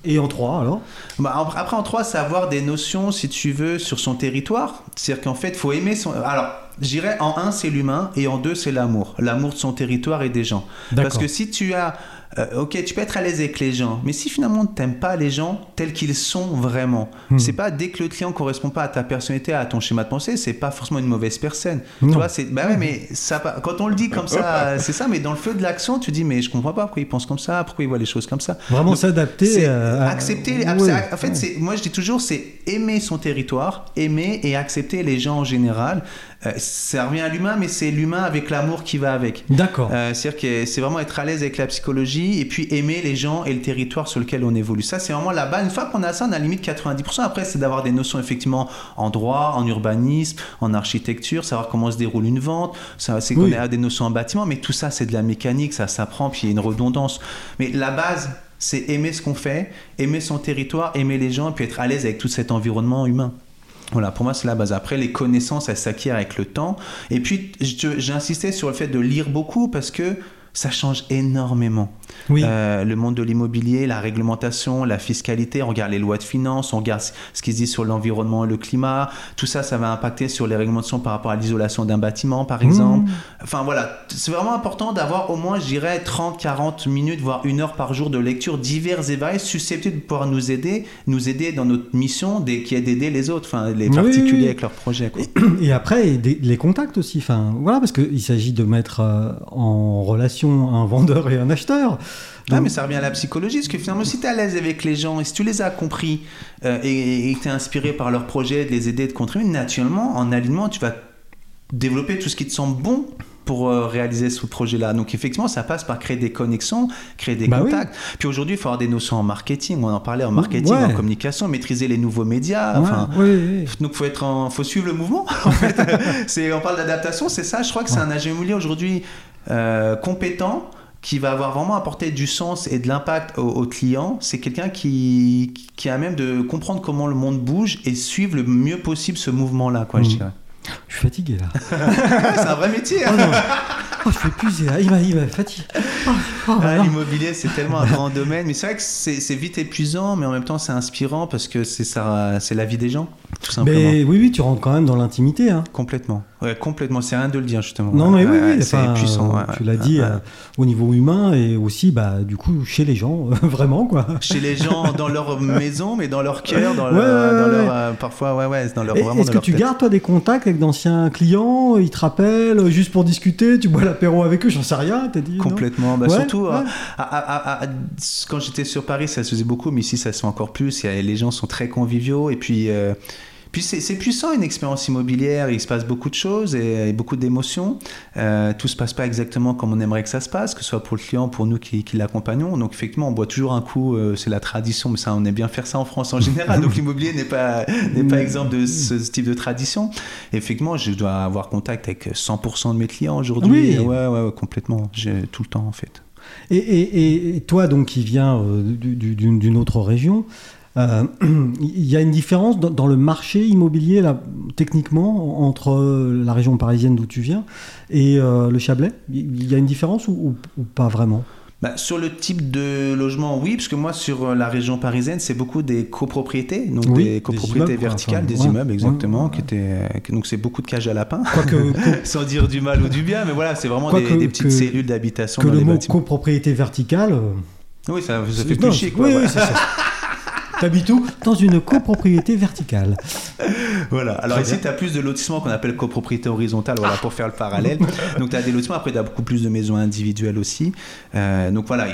Et en trois, alors? Bah, après, en trois, c'est avoir des notions, si tu veux, sur son territoire. C'est-à-dire qu'en fait, il faut aimer son. Alors, je dirais en un, c'est l'humain, et en deux, c'est l'amour. L'amour de son territoire et des gens. Parce que si tu as. euh, ok, tu peux être à l'aise avec les gens, mais si finalement tu n'aimes pas les gens tels qu'ils sont vraiment, Hmm. c'est pas dès que le client correspond pas à ta personnalité, à ton schéma de pensée, c'est pas forcément une mauvaise personne. Tu vois, c'est bah ouais, mais ça, pa- quand on le dit comme ça, [laughs] c'est ça, mais dans le feu de l'action, tu dis mais je comprends pas pourquoi il pense comme ça, pourquoi il voit les choses comme ça. Vraiment s'adapter. Euh, à- accepter. Ouais, en fait, ouais. moi je dis toujours, c'est aimer son territoire, aimer et accepter les gens en général. Euh, ça revient à l'humain, mais c'est l'humain avec l'amour qui va avec. D'accord. Euh, C'est-à-dire que c'est vraiment être à l'aise avec la psychologie et puis aimer les gens et le territoire sur lequel on évolue. Ça, c'est vraiment la base. Une fois qu'on a ça, on a limite 90%. Après, c'est d'avoir des notions effectivement en droit, en urbanisme, en architecture, savoir comment se déroule une vente. Ça, c'est qu'on Oui. a des notions en bâtiment, mais tout ça, c'est de la mécanique, ça s'apprend, puis il y a une redondance. Mais la base, c'est aimer ce qu'on fait, aimer son territoire, aimer les gens, puis être à l'aise avec tout cet environnement humain. Voilà, pour moi, c'est la base. Après, les connaissances, elles s'acquièrent avec le temps. Et puis, j'insistais sur le fait de lire beaucoup parce que ça change énormément. Oui. Euh, le monde de l'immobilier, la réglementation, la fiscalité, on regarde les lois de finances, on regarde ce qui se dit sur l'environnement et le climat. Tout ça, ça va impacter sur les réglementations par rapport à l'isolation d'un bâtiment, par exemple. Mmh. Enfin voilà, c'est vraiment important d'avoir au moins, je dirais, 30, 40 minutes, voire une heure par jour de lecture diverses et variées, susceptibles de pouvoir nous aider, nous aider dans notre mission qui est d'aider les autres, enfin les particuliers oui, oui. avec leurs projets. quoi. Et après, les contacts aussi. Enfin, voilà, parce qu'il s'agit de mettre euh, en relation un vendeur et un acheteur. Ah, Donc- mais ça revient à la psychologie, parce que finalement, si tu es à l'aise avec les gens et si tu les as compris euh, et, que tu es inspiré par leurs projets, de les aider, de contribuer, naturellement, en alignement, tu vas développer tout ce qui te semble bon pour euh, réaliser ce projet-là. Donc effectivement, ça passe par créer des connexions, créer des Bah oui. contacts. Puis aujourd'hui, il faut avoir des notions en marketing. On en parlait en marketing, Ouais. en communication, maîtriser les nouveaux médias. Ouais, Enfin, oui, oui. donc faut être en, faut suivre le mouvement. [laughs] En fait, [laughs] c'est on parle d'adaptation, c'est ça. Je crois que c'est un immobilier aujourd'hui euh, compétent qui va avoir vraiment apporté du sens et de l'impact au, au client. C'est quelqu'un qui qui a même de comprendre comment le monde bouge et suivre le mieux possible ce mouvement-là, quoi. Je Mm. dirais. Je suis fatigué là. [laughs] c'est un vrai métier. Oh non. Oh, je suis épuisé. là. Il m'a, il fatigué. Oh, oh, Ah. L'immobilier, c'est tellement un grand domaine, mais c'est vrai que c'est c'est vite épuisant, mais en même temps, c'est inspirant parce que c'est ça, c'est la vie des gens, tout simplement. Mais oui, oui, tu rentres quand même dans l'intimité. Hein. Complètement. Ouais, complètement. C'est rien de le dire, justement. Non, mais oui, oui, c'est enfin, puissant. euh, tu l'as dit euh, au niveau humain et aussi, bah, du coup, chez les gens, [laughs] vraiment quoi. Chez les gens, dans leur maison, mais dans leur [laughs] cœur, dans Ouais, leur, ouais, dans ouais, leur ouais. euh, parfois, ouais, ouais, dans leur Est-ce que tu tête. gardes toi des contacts avec d'anciens clients Ils te rappellent euh, juste pour discuter Tu bois l'apéro avec eux J'en sais rien. T'as dit Complètement. Bah, surtout, ouais. euh, à- à- à- à- quand j'étais sur Paris, ça se faisait beaucoup, mais ici, ça se fait encore plus. Les gens sont très conviviaux. Et puis, euh, puis c'est puissant, une expérience immobilière. Il se passe beaucoup de choses et, et beaucoup d'émotions. Euh, tout se passe pas exactement comme on aimerait que ça se passe, que ce soit pour le client, pour nous qui, qui l'accompagnons. Donc, effectivement, on boit toujours un coup. euh, c'est la tradition, mais ça, on aime bien faire ça en France en général. [laughs] Donc, l'immobilier n'est pas, n'est pas exemple de ce, ce type de tradition. Effectivement, je dois avoir contact avec 100% de mes clients aujourd'hui. Oui. Ouais, ouais, ouais, complètement. J'ai tout le temps, en fait. Et, et- et toi, donc, qui viens euh, du- du- d'une d'une autre région, euh, [clears throat] il y a une différence dans, dans le marché immobilier, là, techniquement, entre euh, la région parisienne d'où tu viens et euh, le Chablais? Il y a une différence ou, ou- ou pas vraiment? Bah, sur le type de logement, oui, parce que moi, sur euh, la région parisienne, c'est beaucoup des copropriétés, donc Oui, des des copropriétés immeubles, verticales, enfin, des ouais, immeubles, exactement, ouais, qui étaient, euh, que- donc c'est beaucoup de cages à lapins, [laughs] sans dire du mal ou du bien, mais voilà, c'est vraiment des, que- des petites que- cellules d'habitation que dans le des mot bâtiments. copropriété verticale. euh, Oui, ça, ça fait non, plus chic, quoi. oui, voilà. oui, c'est ça. [laughs] T'habites où Dans une copropriété verticale. Voilà. Alors Très ici, tu as plus de lotissements qu'on appelle copropriété horizontale, voilà, pour faire le parallèle. [laughs] Donc tu as des lotissements, après tu as beaucoup plus de maisons individuelles aussi. Euh, donc voilà,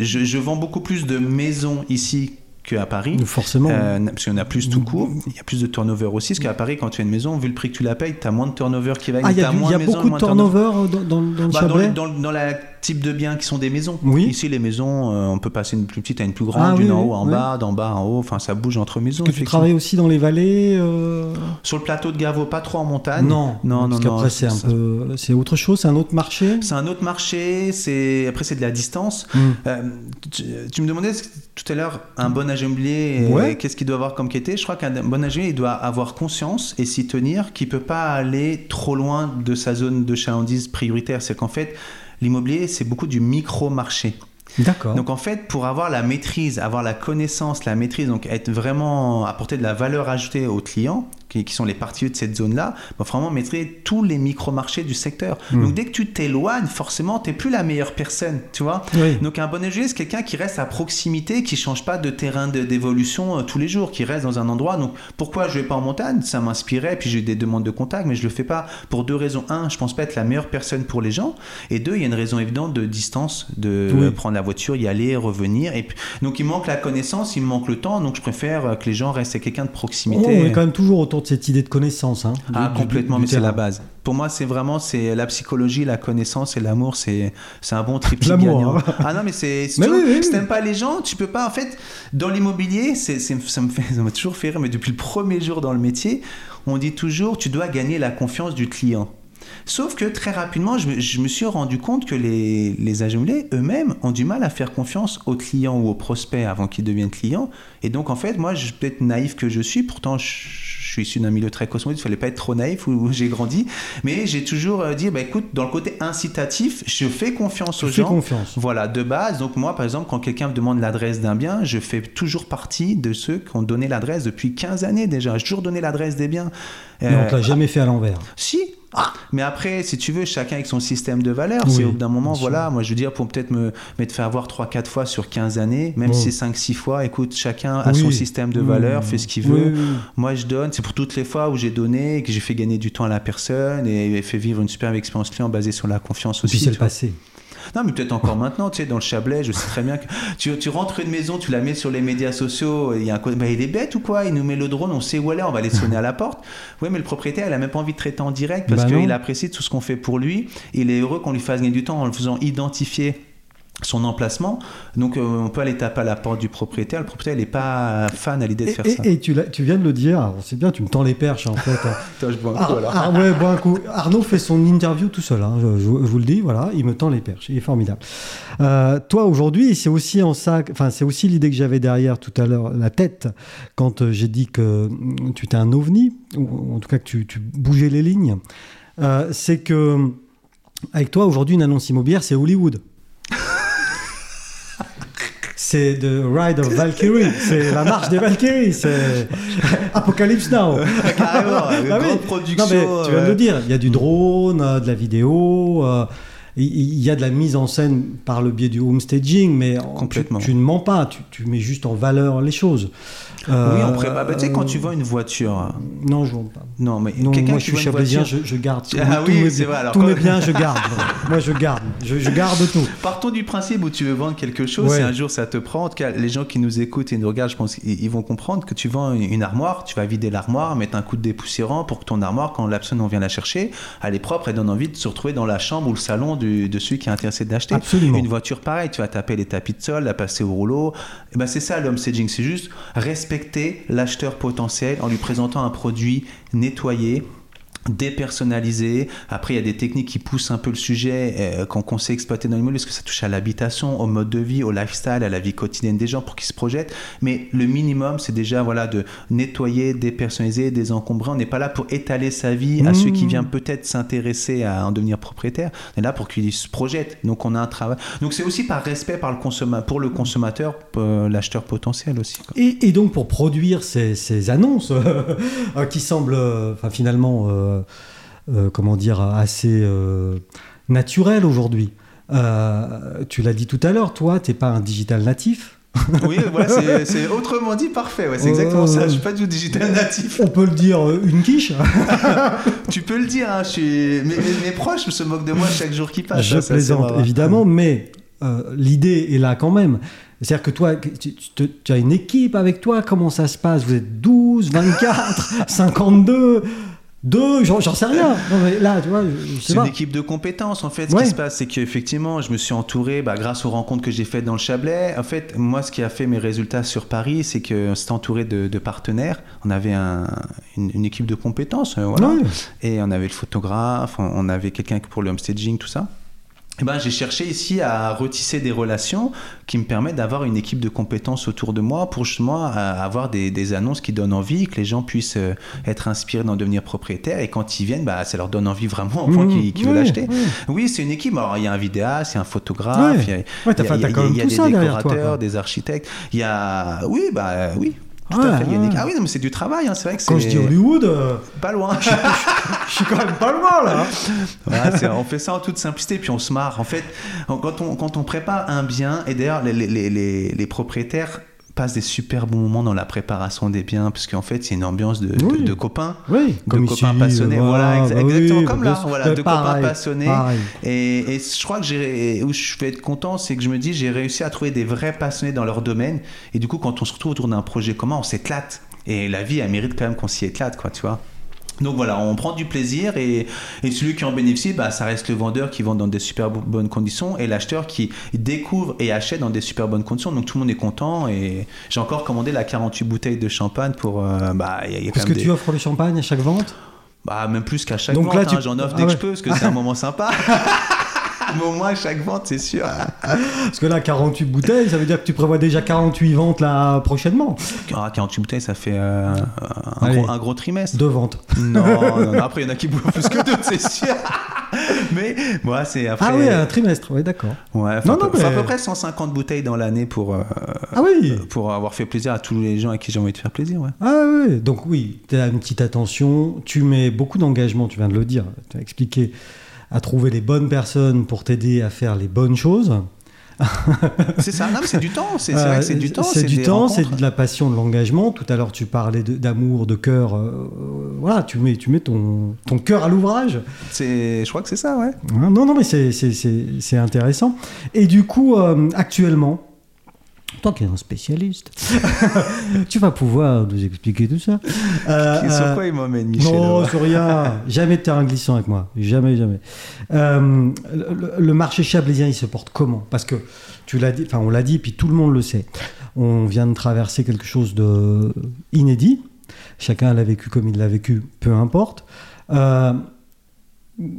je, je vends beaucoup plus de maisons ici qu'à Paris. Forcément. Euh, parce qu'on a plus tout court, il y a plus de turnover aussi, parce qu'à Paris, quand tu as une maison, vu le prix que tu la payes, tu as moins de turnover qui va ah, il y a, du- moins y a maisons, beaucoup de turnover euh, dans, dans, dans le Bah, le- dans la type de biens qui sont des maisons. Oui. Ici, les maisons, euh, on peut passer d'une plus petite à une plus grande, Ah, d'une oui, en haut en oui. bas, d'en bas en haut, enfin ça bouge entre maisons. Est-ce que tu travailles aussi dans les vallées euh, Sur le plateau de Gavot, pas trop en montagne. Non, non, non. parce qu'après c'est un peu, c'est autre chose, c'est un autre marché. C'est un autre marché, c'est après c'est de la distance. Hmm. Euh, tu, tu me demandais tout à l'heure un bon euh, Ouais. qu'est-ce qu'il doit avoir comme qualité Je crois qu'un bon agent il doit avoir conscience et s'y tenir qu'il peut pas aller trop loin de sa zone de chalandise prioritaire. C'est qu'en fait l'immobilier c'est beaucoup du micro marché. D'accord. Donc en fait, pour avoir la maîtrise, avoir la connaissance, la maîtrise, donc être vraiment apporter de la valeur ajoutée aux clients, qui, qui sont les parties de cette zone-là, il faut vraiment maîtriser tous les micro-marchés du secteur. Hmm. Donc dès que tu t'éloignes, forcément, tu n'es plus la meilleure personne, tu vois. Oui. Donc un bon ingénieur, c'est quelqu'un qui reste à proximité, qui change pas de terrain d'évolution euh, tous les jours, qui reste dans un endroit. Donc pourquoi je vais pas en montagne? Ça m'inspirait, puis j'ai des demandes de contact, mais je le fais pas pour deux raisons. Un, je pense pas être la meilleure personne pour les gens, et deux, il y a une raison évidente de distance, de Oui. prendre la voiture, y aller, revenir. Et puis, donc il manque la connaissance, il me manque le temps, donc je préfère euh, que les gens restent avec quelqu'un de Oh, proximité. on est quand même toujours autour autour de cette idée de connaissance. Hein, ah, du- complètement, du mais c'est la base. Pour moi, c'est vraiment c'est la psychologie, la connaissance et l'amour. C'est c'est un bon triptyque L'amour, gagnant. hein. Ah non, mais c'est oui, oui, si oui. t'aimes pas les gens, tu peux pas. En fait, dans l'immobilier, c'est ça me fait ça m'a toujours fait rire. Mais depuis le premier jour dans le métier, on dit toujours tu dois gagner la confiance du client. Sauf que très rapidement, je, me- je me suis rendu compte que les, les eux-mêmes ont du mal à faire confiance aux clients ou aux prospects avant qu'ils deviennent clients. Et donc, en fait, moi, je peut-être naïf que je suis, pourtant, je, je suis issu d'un milieu très cosmopolite, il fallait pas être trop naïf où, j'ai grandi. Mais j'ai toujours euh, dit, bah, écoute, dans le côté incitatif, je fais confiance aux fais gens. confiance. Voilà, de base. Donc moi, par exemple, quand quelqu'un me demande l'adresse d'un bien, je fais toujours partie de ceux qui ont donné l'adresse depuis 15 années déjà. J'ai toujours donné l'adresse des biens. Mais on Euh, l'a jamais fait à l'envers. si. Mais après, si tu veux, chacun avec son système de valeurs. Oui, c'est au bout d'un moment, voilà, moi je veux dire, pour peut-être me m'être fait avoir 3-4 fois sur 15 années, même si c'est 5-6 fois, écoute, chacun a Oui. son système de Oui. valeurs, fait ce qu'il veut. oui, oui. Moi, je donne, c'est pour toutes les fois où j'ai donné, et que j'ai fait gagner du temps à la personne et, et fait vivre une superbe expérience client basée sur la confiance Et aussi. puis c'est le vois. passé. Non, mais peut-être encore maintenant, tu sais, dans le Chablais, je sais très bien que tu, tu rentres une maison, tu la mets sur les médias sociaux, il y a un bah, il est bête ou quoi? Il nous met le drone, on sait où elle est, on va aller sonner à la porte. Oui, mais le propriétaire, il a même pas envie de traiter en direct parce Bah qu'il apprécie tout ce qu'on fait pour lui. Il est heureux qu'on lui fasse gagner du temps en le faisant identifier son emplacement. Donc, euh, on peut aller taper à la porte du propriétaire. Le propriétaire, il n'est pas fan à l'idée de faire et- ça. et tu, viens de le dire, alors, c'est bien, tu me tends les perches en fait. hein. [laughs] Attends, je bois un Ah, coup, alors. ah, ouais, un coup. Arnaud fait son interview tout seul, hein, je, je- je vous le dis, voilà, il me tend les perches, il est formidable. Euh, toi aujourd'hui, c'est aussi en ça, enfin c'est aussi l'idée que j'avais derrière tout à l'heure, la tête, quand euh, j'ai dit que mm, tu étais un ovni, ou en tout cas que tu, tu bougeais les lignes, Euh, c'est que avec toi aujourd'hui une annonce immobilière, c'est Hollywood. [laughs] C'est The Ride of Valkyrie, c'est la marche des Valkyries, c'est [laughs] Apocalypse Now. Carrément, [laughs] une Bah oui. grande production. Non, mais tu viens de le dire, il y a du drone, euh, de la vidéo, euh, il y a de la mise en scène par le biais du home staging, mais Complètement. Tu, tu ne mens pas, tu, tu mets juste en valeur les choses. Euh, Oui, on prépare. Bah, tu sais, quand tu vends une voiture, Non, je ne vends pas. non, mais Non, moi je suis chablaisien, voiture- je, je garde. Ah tous oui, c'est vrai, alors mes biens, je garde. moi, je garde. Je, je garde tout. Partons du principe où tu veux vendre quelque chose, Ouais. si un jour ça te prend, en tout cas, les gens qui nous écoutent et nous regardent, je pense qu'ils ils vont comprendre que tu vends une armoire, tu vas vider l'armoire, mettre un coup de dépoussiérant pour que ton armoire, quand la personne on vient la chercher, elle est propre et donne envie de se retrouver dans la chambre ou le salon du- de celui qui est intéressé d'acheter. Une voiture pareille, tu vas taper les tapis de sol, la passer au rouleau. Et ben c'est ça l'homme staging, c'est juste respecter l'acheteur potentiel en lui présentant un produit nettoyé dépersonnalisé. Après, il y a des techniques qui poussent un peu le sujet euh, qu'on sait exploiter dans l'immobilier, parce que ça touche à l'habitation, au mode de vie, au lifestyle, à la vie quotidienne des gens pour qu'ils se projettent. Mais le minimum, c'est déjà voilà de nettoyer, dépersonnaliser, désencombrer. On n'est pas là pour étaler sa vie à Mmh. ceux qui viennent peut-être s'intéresser à en devenir propriétaire. On est là pour qu'ils se projettent. Donc, on a un travail. Donc, c'est aussi par respect par le consommateur, pour le consommateur, euh, l'acheteur potentiel aussi. quoi. Et, et donc pour produire ces, ces annonces [laughs] euh, qui semblent euh, enfin, finalement euh, comment dire assez euh, naturelles aujourd'hui. euh, tu l'as dit tout à l'heure, toi, t'es pas un digital natif. [laughs] Oui, voilà, [laughs] c'est- autrement dit parfait. Ouais, c'est exactement ça. Je suis pas du digital natif. On peut le dire euh, une quiche. [laughs] Tu peux le dire, hein, je suis... mes, mes- mes proches se moquent de moi chaque jour qui passe. Je plaisante évidemment, mais euh, l'idée est là quand même. C'est-à-dire que toi, tu, tu as une équipe avec toi, comment ça se passe? Vous êtes 12, 24, 52 2, j'en sais rien. Non, mais là, tu vois, je, je sais C'est une équipe de compétences. En fait, ce Ouais. qui se passe, c'est qu'effectivement, je me suis entouré, bah, grâce aux rencontres que j'ai faites dans le Chablais. En fait, moi, ce qui a fait mes résultats sur Paris, c'est que c'était entouré de, de partenaires. On avait un- une, une équipe de compétences, euh, voilà. Ouais. Et on avait le photographe, on, on avait quelqu'un pour le homestaging, tout ça. Et ben, j'ai cherché ici à retisser des relations qui me permettent d'avoir une équipe de compétences autour de moi pour justement euh, avoir des, des annonces qui donnent envie, que les gens puissent euh, être inspirés d'en devenir propriétaires. Et quand ils viennent, bah, ça leur donne envie vraiment au point Mmh, qu'ils qu'ils veulent ouais, acheter. ouais. Oui, c'est une équipe. Alors, il y a un vidéaste, il y a un photographe, il y a, des toi, décorateurs, des architectes. Il y a. Oui, bah oui. Tout Ouais, à fait. Ouais. Ah oui, non, mais c'est du travail. hein, C'est vrai que Quand je dis Hollywood, euh, pas loin. [laughs] je suis quand même pas loin là. Voilà, c'est- on fait ça en toute simplicité, puis on se marre. En fait, quand on, quand on prépare un bien, et d'ailleurs, les, les, les, les propriétaires passent des super bons moments dans la préparation des biens, parce qu'en fait, c'est une ambiance de, de- Oui. de copains. Oui, de copains passionnés, voilà, exa- bah oui, exactement comme bah là, bien sûr. voilà, de copains passionnés. pareil. Et, et je crois que j'ai, où je vais être content, c'est que je me dis, j'ai réussi à trouver des vrais passionnés dans leur domaine. Et du coup, quand on se retrouve autour d'un projet commun, on s'éclate. Et la vie, elle mérite quand même qu'on s'y éclate, quoi, tu vois. Donc voilà, on prend du plaisir et, et celui qui en bénéficie, bah, ça reste le vendeur qui vend dans des super bonnes conditions et l'acheteur qui découvre et achète dans des super bonnes conditions. Donc tout le monde est content et j'ai encore commandé la 48 bouteilles de champagne pour... Euh, bah, y a, y a Parce quand que tu offres le champagne à chaque vente? Bah même plus qu'à chaque Donc vente, là, hein, tu- j'en offre Ah dès que je peux parce que c'est un [laughs] moment sympa. [laughs] [laughs] Mais au moins à chaque vente, c'est sûr. Parce que là, 48 bouteilles, ça veut dire que tu prévois déjà 48 ventes là prochainement. Ah, 48 bouteilles, ça fait euh, un, Allez. gros, un gros trimestre. Deux ventes. Non, non, non, après il y en a qui bouffent plus que d'autres, [laughs] c'est sûr. Mais moi, c'est après. Ah oui, un trimestre, oui, d'accord. Ouais, faut Non, à peu- non, faut à mais- peu près 150 bouteilles dans l'année pour, euh, Ah oui pour avoir fait plaisir à tous les gens à qui j'ai envie de faire plaisir. Ouais. Ah oui, donc oui, tu as une petite attention, tu mets beaucoup d'engagement, tu viens de le dire, tu as expliqué, à trouver les bonnes personnes pour t'aider à faire les bonnes choses. [laughs] C'est ça, c'est du temps. C'est vrai que c'est du temps. Euh, C'est du temps, c'est de la passion, de l'engagement. Tout à l'heure, tu parlais d'amour, de, cœur. euh, voilà, tu mets, tu mets ton, ton cœur à l'ouvrage. C'est- Je crois que c'est ça, ouais. Hein, Non, non, mais c'est intéressant. Et du coup, euh, actuellement, toi qui es un spécialiste, [laughs] tu vas pouvoir nous expliquer tout ça. [laughs] Euh, Sur quoi il m'emmène, Michel non, sur rien. [laughs] jamais de terrain glissant avec moi. Jamais, jamais. Euh, le, le marché chablaisien, il se porte comment? Parce que tu l'as dit, enfin, on l'a dit, puis tout le monde le sait. On vient de traverser quelque chose de inédit. Chacun l'a vécu comme il l'a vécu, peu importe. Euh,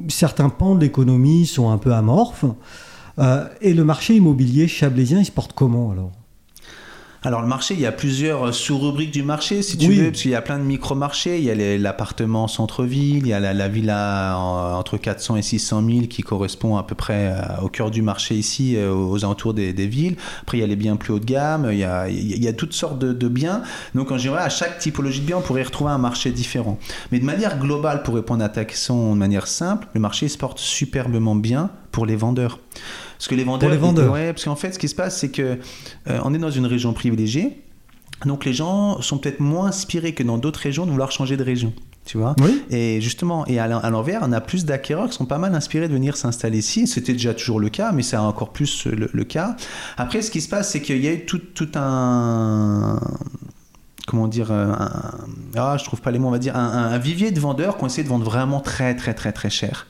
certains pans de l'économie sont un peu amorphes. Euh, et le marché immobilier chablaisien, il se porte comment alors? Alors le marché, il y a plusieurs euh, sous-rubriques du marché, si tu Oui. veux, parce qu'il y a plein de micro-marchés. Il y a l'appartement en centre-ville, il y a la, la villa en- entre 400 et 600 000 qui correspond à peu près euh, au cœur du marché ici, euh, aux alentours des, des villes. Après, il y a les biens plus haut de gamme, il y a, il y toutes sortes de, de biens. Donc en général, à chaque typologie de bien, on pourrait retrouver un marché différent. Mais de manière globale, pour répondre à ta question de manière simple, le marché se porte superbement bien pour les vendeurs. Parce que les vendeurs, les vendeurs. ouais, parce qu'en fait, ce qui se passe, c'est que euh, on est dans une région privilégiée. Donc les gens sont peut-être moins inspirés que dans d'autres régions de vouloir changer de région. Tu vois Oui. Et justement, et à l'en- à l'envers, on a plus d'acquéreurs qui sont pas mal inspirés de venir s'installer ici. C'était déjà toujours le cas, mais c'est encore plus le, le cas. Après, ce qui se passe, c'est qu'il y a eu tout, tout un comment dire euh, un, ah je trouve pas les mots on va dire un, un- un vivier de vendeurs qui ont essayé de vendre vraiment très très très très cher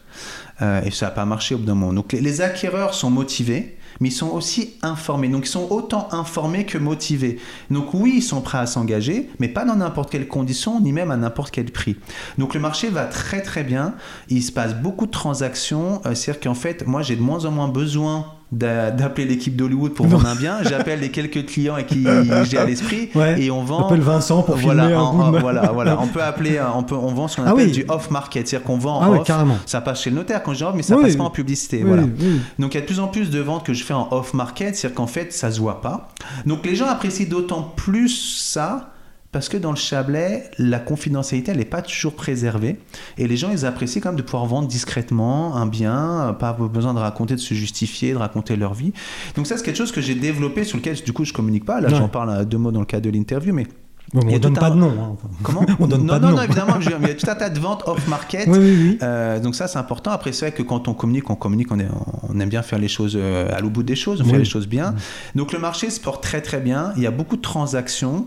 Euh, et ça n'a pas marché au bout d'un moment. Donc les, acquéreurs sont motivés mais ils sont aussi informés. Donc ils sont autant informés que motivés. Donc oui ils sont prêts à s'engager mais pas dans n'importe quelles conditions ni même à n'importe quel prix. Donc le marché va très très bien. Il se passe beaucoup de transactions. Euh, c'est à dire qu'en fait moi j'ai de moins en moins besoin d'appeler l'équipe d'Hollywood pour vendre un bien j'appelle les quelques clients à qui [laughs] j'ai à l'esprit Ouais. et on vend Appelle Vincent pour voilà, filmer un voilà, voilà. [laughs] On peut appeler, euh, on peut, on vend ce qu'on Ah appelle oui. du off market, c'est-à-dire qu'on vend en Ah oui, off. carrément. Ça passe chez le notaire quand je dis off, mais ça Oui, passe oui. pas en publicité, Oui, voilà. oui. Donc il y a de plus en plus de ventes que je fais en off market, c'est-à-dire qu'en fait ça se voit pas. Donc les gens apprécient d'autant plus ça. Parce que dans le Chablais, la confidentialité, elle n'est pas toujours préservée. Et les gens, ils apprécient quand même de pouvoir vendre discrètement un bien, euh, pas besoin de raconter, de se justifier, de raconter leur vie. Donc ça, c'est quelque chose que j'ai développé, sur lequel, du coup, je communique pas. Là, j'en parle à deux mots dans le cadre de l'interview, mais Bon, on a donne pas de nom. hein. Comment [laughs] On donne non, pas de non, nom. non, évidemment, je il y a tout un tas de ventes off-market. Oui, oui, oui. Euh, donc ça, c'est important. Après, c'est vrai que quand on communique, on communique, on, est- on aime bien faire les choses euh, à l'au bout des choses, on fait les choses bien. Donc le marché se porte très très bien. Il y a beaucoup de transactions.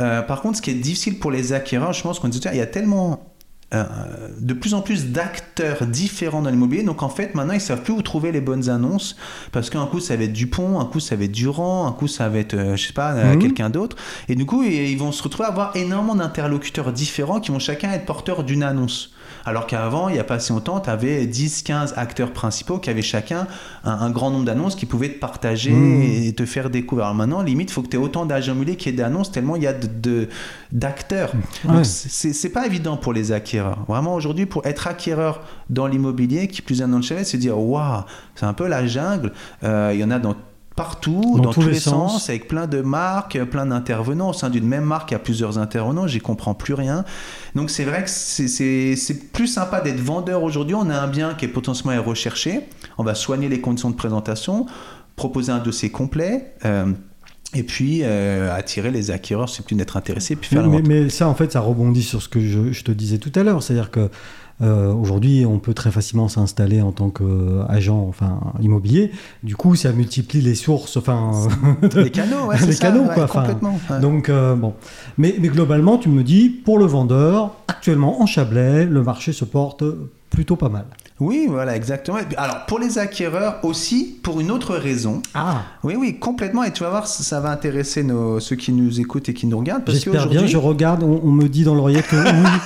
Euh, par contre, ce qui est difficile pour les acquéreurs, je pense qu'on dit, il y a tellement euh, de plus en plus d'acteurs différents dans l'immobilier. Donc en fait, maintenant, ils savent plus où trouver les bonnes annonces parce qu'un coup, ça va être Dupont, un coup, ça va être Durand, un coup, ça va être, euh, je sais pas, euh, Mhm. quelqu'un d'autre. Et du coup, ils ils vont se retrouver à avoir énormément d'interlocuteurs différents qui vont chacun être porteurs d'une annonce. Alors qu'avant, il n'y a pas si longtemps, tu avais 10-15 acteurs principaux qui avaient chacun un, un grand nombre d'annonces qui pouvaient te partager Mhm. et te faire découvrir. Alors maintenant, limite, il faut que tu aies autant d'agents immobiliers qu'il y ait d'annonces tellement il y a de- de- d'acteurs. Ouais. Donc c'est pas évident pour les acquéreurs. Vraiment aujourd'hui, pour être acquéreur dans l'immobilier, qui plus est dans le chalet, c'est dire waouh, c'est un peu la jungle. Euh, Il y en a dans partout, Dans dans, tous tous les sens, sens. avec plein de marques, plein d'intervenants. Au sein d'une même marque, il y a plusieurs intervenants, j'y comprends plus rien. Donc c'est vrai que c'est- c'est c'est plus sympa d'être vendeur aujourd'hui. On a un bien qui est potentiellement recherché. On va soigner les conditions de présentation, proposer un dossier complet. euh, et puis euh, attirer les acquéreurs, c'est plus d'être intéressé, puis faire mais ça, en fait, ça rebondit sur ce que je, je te disais tout à l'heure. C'est-à-dire que Euh, Aujourd'hui, on peut très facilement s'installer en tant qu'agent enfin, immobilier. Du coup, ça multiplie les sources, enfin, Les canaux, ouais, [laughs] les ça, canaux, ouais, quoi. Enfin, complètement. ouais. Donc, euh, bon. Mais, mais globalement, tu me dis, pour le vendeur, actuellement en Chablais, le marché se porte plutôt pas mal. Oui, voilà, exactement. Alors, pour les acquéreurs aussi, pour une autre raison. Ah, Oui, oui, complètement. Et tu vas voir, ça ça va intéresser nos, ceux qui nous écoutent et qui nous regardent. J'espère bien. Je regarde, on, on me dit dans l'oreillette que oui. [laughs]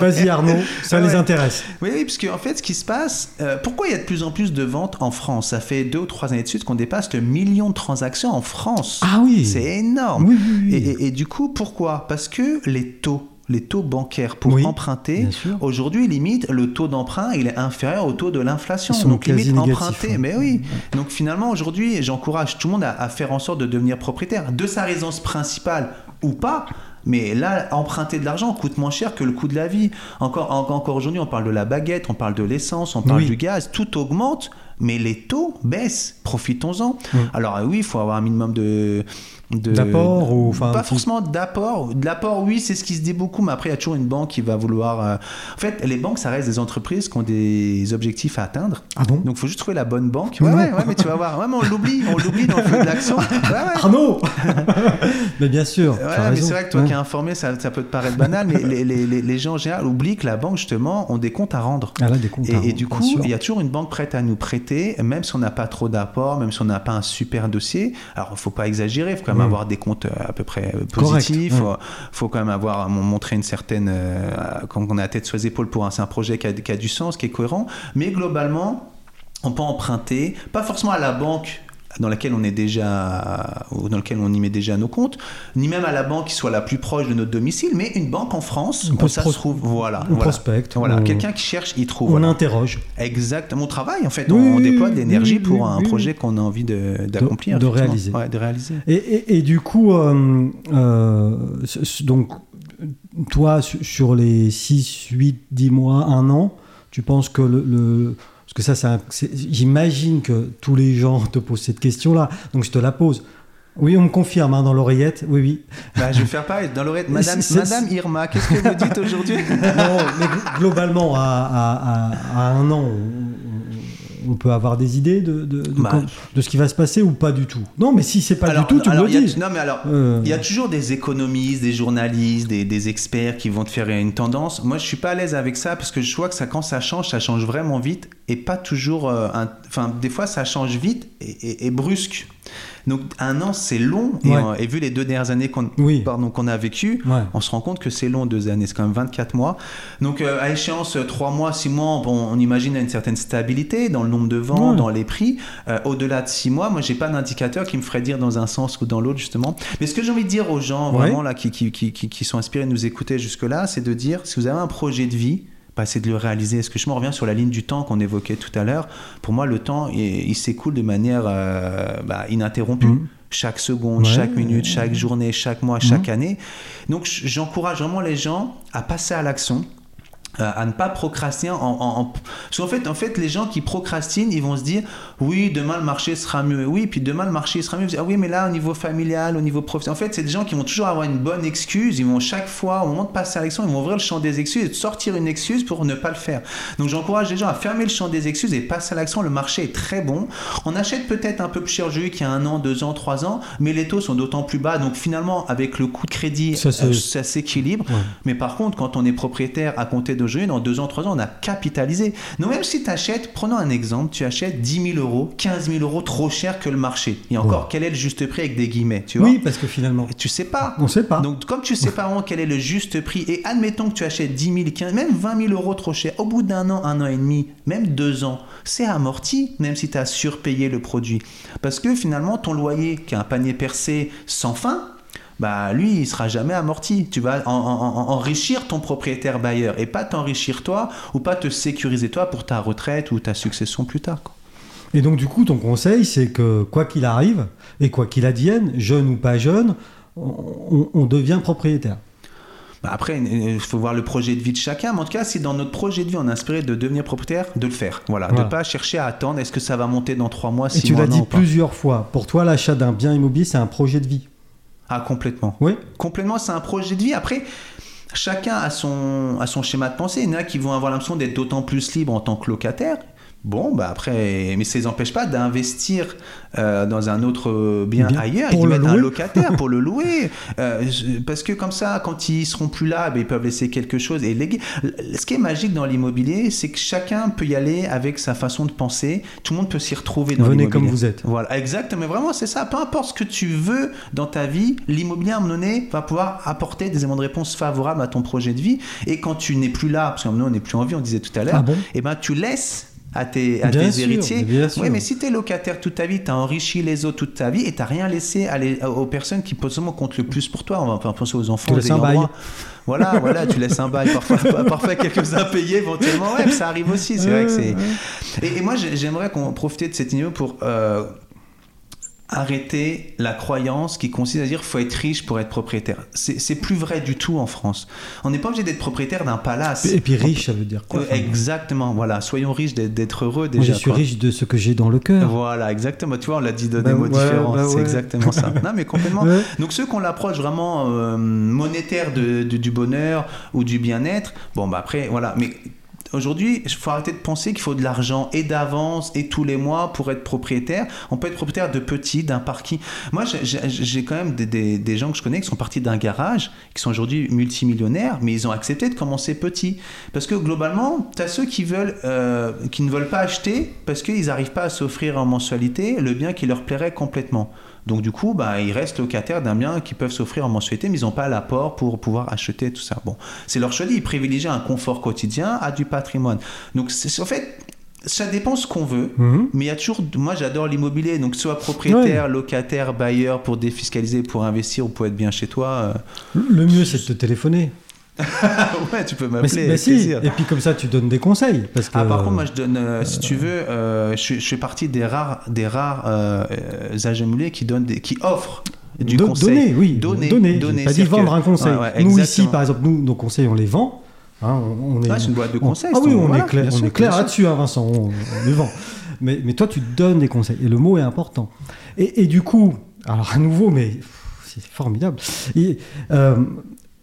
Vas-y Arnaud, ça Ah les intéresse. Oui, oui, parce qu'en fait, ce qui se passe, euh, pourquoi il y a de plus en plus de ventes en France? Ça fait deux ou trois années de suite qu'on dépasse le million de transactions en France. Ah oui. C'est énorme. Oui, oui, oui. Et, et- et du coup, pourquoi? Parce que les taux, les taux bancaires pour Oui, emprunter, aujourd'hui, limite, le taux d'emprunt, il est inférieur au taux de l'inflation. Donc, limite, emprunter. hein. Mais oui. Donc, finalement, aujourd'hui, j'encourage tout le monde à, à faire en sorte de devenir propriétaire de sa résidence principale ou pas. Mais là, emprunter de l'argent coûte moins cher que le coût de la vie. Encore, en- encore aujourd'hui, on parle de la baguette, on parle de l'essence, on parle Oui. du gaz, tout augmente, mais les taux baissent. Profitons-en. Alors euh, oui, il faut avoir un minimum de... D'apport ou, enfin, Pas forcément d'apport. De l'apport, oui, c'est ce qui se dit beaucoup, mais après, il y a toujours une banque qui va vouloir... euh, En fait, les banques, ça reste des entreprises qui ont des objectifs à atteindre. Ah bon? Donc, il faut juste trouver la bonne banque. Ouais, ouais, ouais, mais tu vas voir. Ouais, mais on l'oublie, on l'oublie dans le feu de l'action. [laughs] Arnaud [laughs] Mais bien sûr. Mais c'est vrai que toi qui es informé, ça, ça peut te paraître banal, mais les, les- les- les gens en général oublient que la banque, justement, ont des comptes à rendre. Ah là, des comptes à Et, et rendre, du coup, il y a toujours une banque prête à nous prêter, même si on n'a pas trop d'apport, même si on n'a pas un super dossier. Alors, il faut pas exagérer, faut quand même Mm. avoir des comptes euh, à peu près euh, positifs. Il ouais. faut, faut quand même avoir mon- montrer une certaine, euh, quand on a la tête sur les épaules pour un, c'est un projet qui a, qui a du sens, qui est cohérent. Mais globalement, on peut emprunter, pas forcément à la banque dans laquelle on est déjà ou dans lequel on y met déjà nos comptes, ni même à la banque qui soit la plus proche de notre domicile, mais une banque en France, On peut ça se trouve, voilà, on voilà. prospecte, Voilà, on- quelqu'un qui cherche, il trouve. On voilà. interroge. Exact. Mon travail, en fait, Oui, on, déploie de l'énergie oui, pour oui, un projet qu'on a envie de- d'accomplir. de effectivement. réaliser. Ouais, de réaliser. Et, et- et du coup, euh, euh, donc, toi, su- sur les 6, 8, 10 mois, un an, tu penses que le. le- parce que ça, j'imagine que tous les gens te posent cette question-là, donc je te la pose. Oui, on me confirme hein, dans l'oreillette, oui, oui. Bah, je vais faire pareil. Dans l'oreille, Madame, Irma, qu'est-ce que vous dites aujourd'hui? [laughs] Non, mais gl- globalement, à, à- à- à un an, on, on peut avoir des idées de, de, de Bah, quand- de ce qui va se passer ou pas du tout? Non, mais si c'est pas Alors, du tout, tu me le dis. Non, mais alors, Euh, Il y a toujours des économistes, des journalistes, des, des experts qui vont te faire une tendance. Moi, je suis pas à l'aise avec ça parce que je vois que ça, quand ça change, ça change vraiment vite et pas toujours. euh, Enfin, des fois, ça change vite et, et- et brusque. Donc, un an, c'est long. Et, Ouais. euh, et vu les deux dernières années qu'on Oui. pardon, qu'on a vécues, Ouais. on se rend compte que c'est long, deux années. C'est quand même 24 mois. Donc, euh, à échéance, trois mois, six mois, bon, on imagine une certaine stabilité dans le nombre de ventes, Ouais. dans les prix. Euh, Au-delà de six mois, moi, j'ai pas d'indicateur qui me ferait dire dans un sens ou dans l'autre, justement. Mais ce que j'ai envie de dire aux gens, vraiment, là, qui, qui, qui, qui- qui sont inspirés de nous écouter jusque-là, c'est de dire, si vous avez un projet de vie, c'est de le réaliser. Est-ce que je me reviens sur la ligne du temps qu'on évoquait tout à l'heure? Pour moi, le temps, il, il s'écoule de manière euh, bah, ininterrompue. Mhm. Chaque seconde, Ouais. chaque minute, chaque journée, chaque mois, chaque année. Donc, j'encourage vraiment les gens à passer à l'action. Euh, à ne pas procrastiner en, en- en- parce qu'en fait en fait les gens qui procrastinent ils vont se dire oui demain le marché sera mieux. Oui puis demain le marché sera mieux. Ah oui mais là au niveau familial au niveau professionnel en fait c'est des gens qui vont toujours avoir une bonne excuse. Ils vont chaque fois au moment de passer à l'action ils vont ouvrir le champ des excuses et de sortir une excuse pour ne pas le faire. Donc j'encourage les gens à fermer le champ des excuses et passer à l'action. Le marché est très bon. On achète peut-être un peu plus cher jeu qu'il y a un an deux ans trois ans mais les taux sont d'autant plus bas. Donc finalement avec le coût de crédit Ça, euh, ça s'équilibre. Ouais. mais par contre, quand on est propriétaire à compter d'aujourd'hui, dans deux ans, trois ans, on a capitalisé. Donc même si tu achètes, prenons un exemple, tu achètes 10 000 euros, 15 000 euros trop cher que le marché. Et encore, Ouais. quel est le juste prix avec des guillemets, tu vois Oui, parce que finalement, Et tu sais pas. on sait pas. Donc, comme tu sais pas vraiment quel est le juste prix, et admettons que tu achètes 10 000, 15 même 20 000 euros trop cher, au bout d'un an, un an et demi, même deux ans, c'est amorti, même si tu as surpayé le produit. Parce que finalement, ton loyer, qui a un panier percé sans fin, bah lui, il sera jamais amorti. Tu vas en- en- en- enrichir ton propriétaire bailleur et pas t'enrichir toi ou pas te sécuriser toi pour ta retraite ou ta succession plus tard. quoi. Et donc, du coup, ton conseil, c'est que quoi qu'il arrive, et quoi qu'il advienne, jeune ou pas jeune, on, on devient propriétaire. Bah après, il faut voir le projet de vie de chacun. Mais en tout cas, si dans notre projet de vie, on est inspiré de devenir propriétaire, de le faire. Voilà. Voilà. De pas chercher à attendre. Est-ce que ça va monter dans trois mois, Et six tu mois l'as dit plusieurs fois. Pour toi, l'achat d'un bien immobilier, c'est un projet de vie. Ah, complètement. Oui. Complètement, c'est un projet de vie. Après, chacun a son, a son schéma de pensée. Il y en a qui vont avoir l'impression d'être d'autant plus libre en tant que locataire. Bon, bah après, mais ça les empêche pas d'investir euh, dans un autre bien, ailleurs et de mettre un locataire pour le [laughs] louer. Euh, parce que comme ça, quand ils seront plus là, bah, ils peuvent laisser quelque chose et léguer. Ce qui est magique dans l'immobilier, c'est que chacun peut y aller avec sa façon de penser. Tout le monde peut s'y retrouver dans Venez comme vous êtes. Voilà, exact. Mais vraiment, c'est ça. Peu importe ce que tu veux dans ta vie, l'immobilier à un moment donné va pouvoir apporter des éléments de réponse favorables à ton projet de vie. Et quand tu n'es plus là, parce qu'à un moment donné, on n'est plus en vie, on disait tout à l'heure, Ah bon? et ben tu laisses à tes, à Bien tes sûr, héritiers. Oui, mais si tu es locataire toute ta vie, tu as enrichi les autres toute ta vie et tu rien laissé à les- aux personnes qui potentiellement comptent le plus pour toi. On va penser aux enfants, Tu aux laisses un ayants bail. droit. Voilà, voilà, tu laisses un bail, parfois, [laughs] parfois quelques impayés éventuellement. Ouais, ça arrive aussi. C'est vrai que c'est. Et, et moi, j'ai- j'aimerais qu'on profite de cette interview pour euh, arrêter la croyance qui consiste à dire faut être riche pour être propriétaire. C'est plus vrai du tout en France. On n'est pas obligé d'être propriétaire d'un palace. Et puis riche, ça veut dire quoi Euh, enfin, exactement, voilà. Soyons riches d'être- heureux Moi, déjà. je suis quoi. riche de ce que j'ai dans le cœur. Voilà, exactement. Tu vois, on l'a dit de Bah des mots ouais, différents. bah C'est ouais. exactement ça. [laughs] Non, mais complètement. Ouais. Donc ceux qu'on l'approche vraiment euh, monétaire de, de- du bonheur ou du bien-être, bon bah après voilà. Mais aujourd'hui, il faut arrêter de penser qu'il faut de l'argent et d'avance et tous les mois pour être propriétaire. On peut être propriétaire de petits, d'un parking. Moi, j'ai- quand même des gens que je connais qui sont partis d'un garage, qui sont aujourd'hui multimillionnaires, mais ils ont accepté de commencer petit. Parce que globalement, tu as ceux qui, veulent, euh, qui ne veulent pas acheter parce qu'ils n'arrivent pas à s'offrir en mensualité le bien qui leur plairait complètement. Donc du coup, bah, ils restent locataires d'un bien qu'ils peuvent s'offrir en mensualité, mais ils n'ont pas l'apport pour pouvoir acheter tout ça. Bon, c'est leur choix. Ils privilégient un confort quotidien à du patrimoine. Donc c'est en fait, ça dépend ce qu'on veut. Mhm. Mais il y a toujours, moi j'adore l'immobilier, donc soit propriétaire, locataire, bailleur pour défiscaliser, pour investir ou pour être bien chez toi, Le mieux, c'est de te téléphoner. [laughs] ouais, tu peux m'appeler mais si, et puis comme ça, tu donnes des conseils. Parce que, Ah, par contre, moi, je donne, euh, si tu veux, euh, je, fais partie des rares, des rares euh, euh, immobiliers qui donnent, des, qui offrent du Do- conseil. Donner, oui. Donner, donner. donner, pas dit vendre que- un conseil. Ouais, nous, ici, par exemple, nous, nos conseils, on les vend. Hein, on, on est, Ouais, c'est une boîte de on- conseils. Ah c'est oui, on voilà, est clair, on est clair là-dessus, hein, Vincent. On, on les vend. Mais, mais toi, tu donnes des conseils. Et le mot est important. Et, et du coup, alors à nouveau, mais c'est formidable. Et, euh,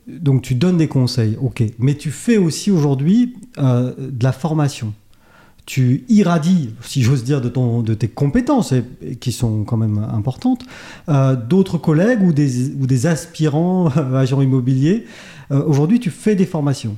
donc, tu donnes des conseils, ok. Mais tu fais aussi aujourd'hui euh, de la formation. Tu irradies, si j'ose dire, de, tes compétences, qui sont quand même importantes, euh, d'autres collègues ou des, ou des aspirants [laughs] agents immobiliers. Euh, aujourd'hui, tu fais des formations.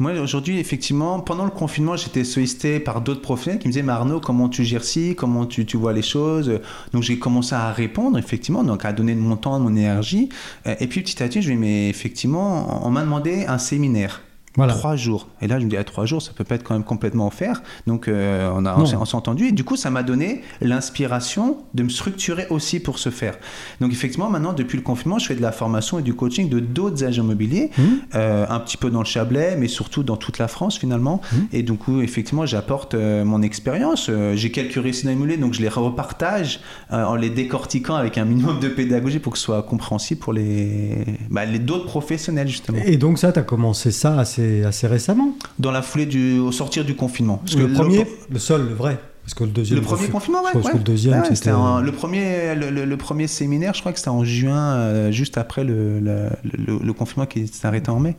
Moi, aujourd'hui, effectivement, pendant le confinement, j'étais sollicité par d'autres professionnels qui me disaient, mais Arnaud, comment tu gères ci? Comment tu, tu vois les choses? Donc, j'ai commencé à répondre, effectivement, donc à donner de mon temps, de mon énergie. Euh, Et puis, petit à petit, je me mais effectivement, on m'a demandé un séminaire. Voilà. Trois jours. Et là, je me dis, à trois jours, ça peut pas être quand même complètement offert. Donc, euh, on, a, on s'est- entendu. Et du coup, ça m'a donné l'inspiration de me structurer aussi pour ce faire. Donc, effectivement, maintenant, depuis le confinement, je fais de la formation et du coaching de d'autres agents immobiliers, Mmh. euh, un petit peu dans le Chablais, mais surtout dans toute la France, finalement. Mmh. Et du coup, effectivement, j'apporte euh, mon expérience. J'ai quelques récits d'immobilier, donc je les repartage en les décortiquant avec un minimum de pédagogie pour que ce soit compréhensible pour les, bah, les d'autres professionnels, justement. Et donc ça, tu as commencé ça assez, assez récemment. Dans la foulée du, au sortir du confinement. Parce le que premier, le seul, le vrai. Parce que le deuxième. Le premier confinement, ouais. Ouais. que le deuxième, ouais, c'était. le premier, le, le- le premier séminaire, je crois que c'était en juin, euh, juste après le, le, le- le confinement qui s'est arrêté en mai.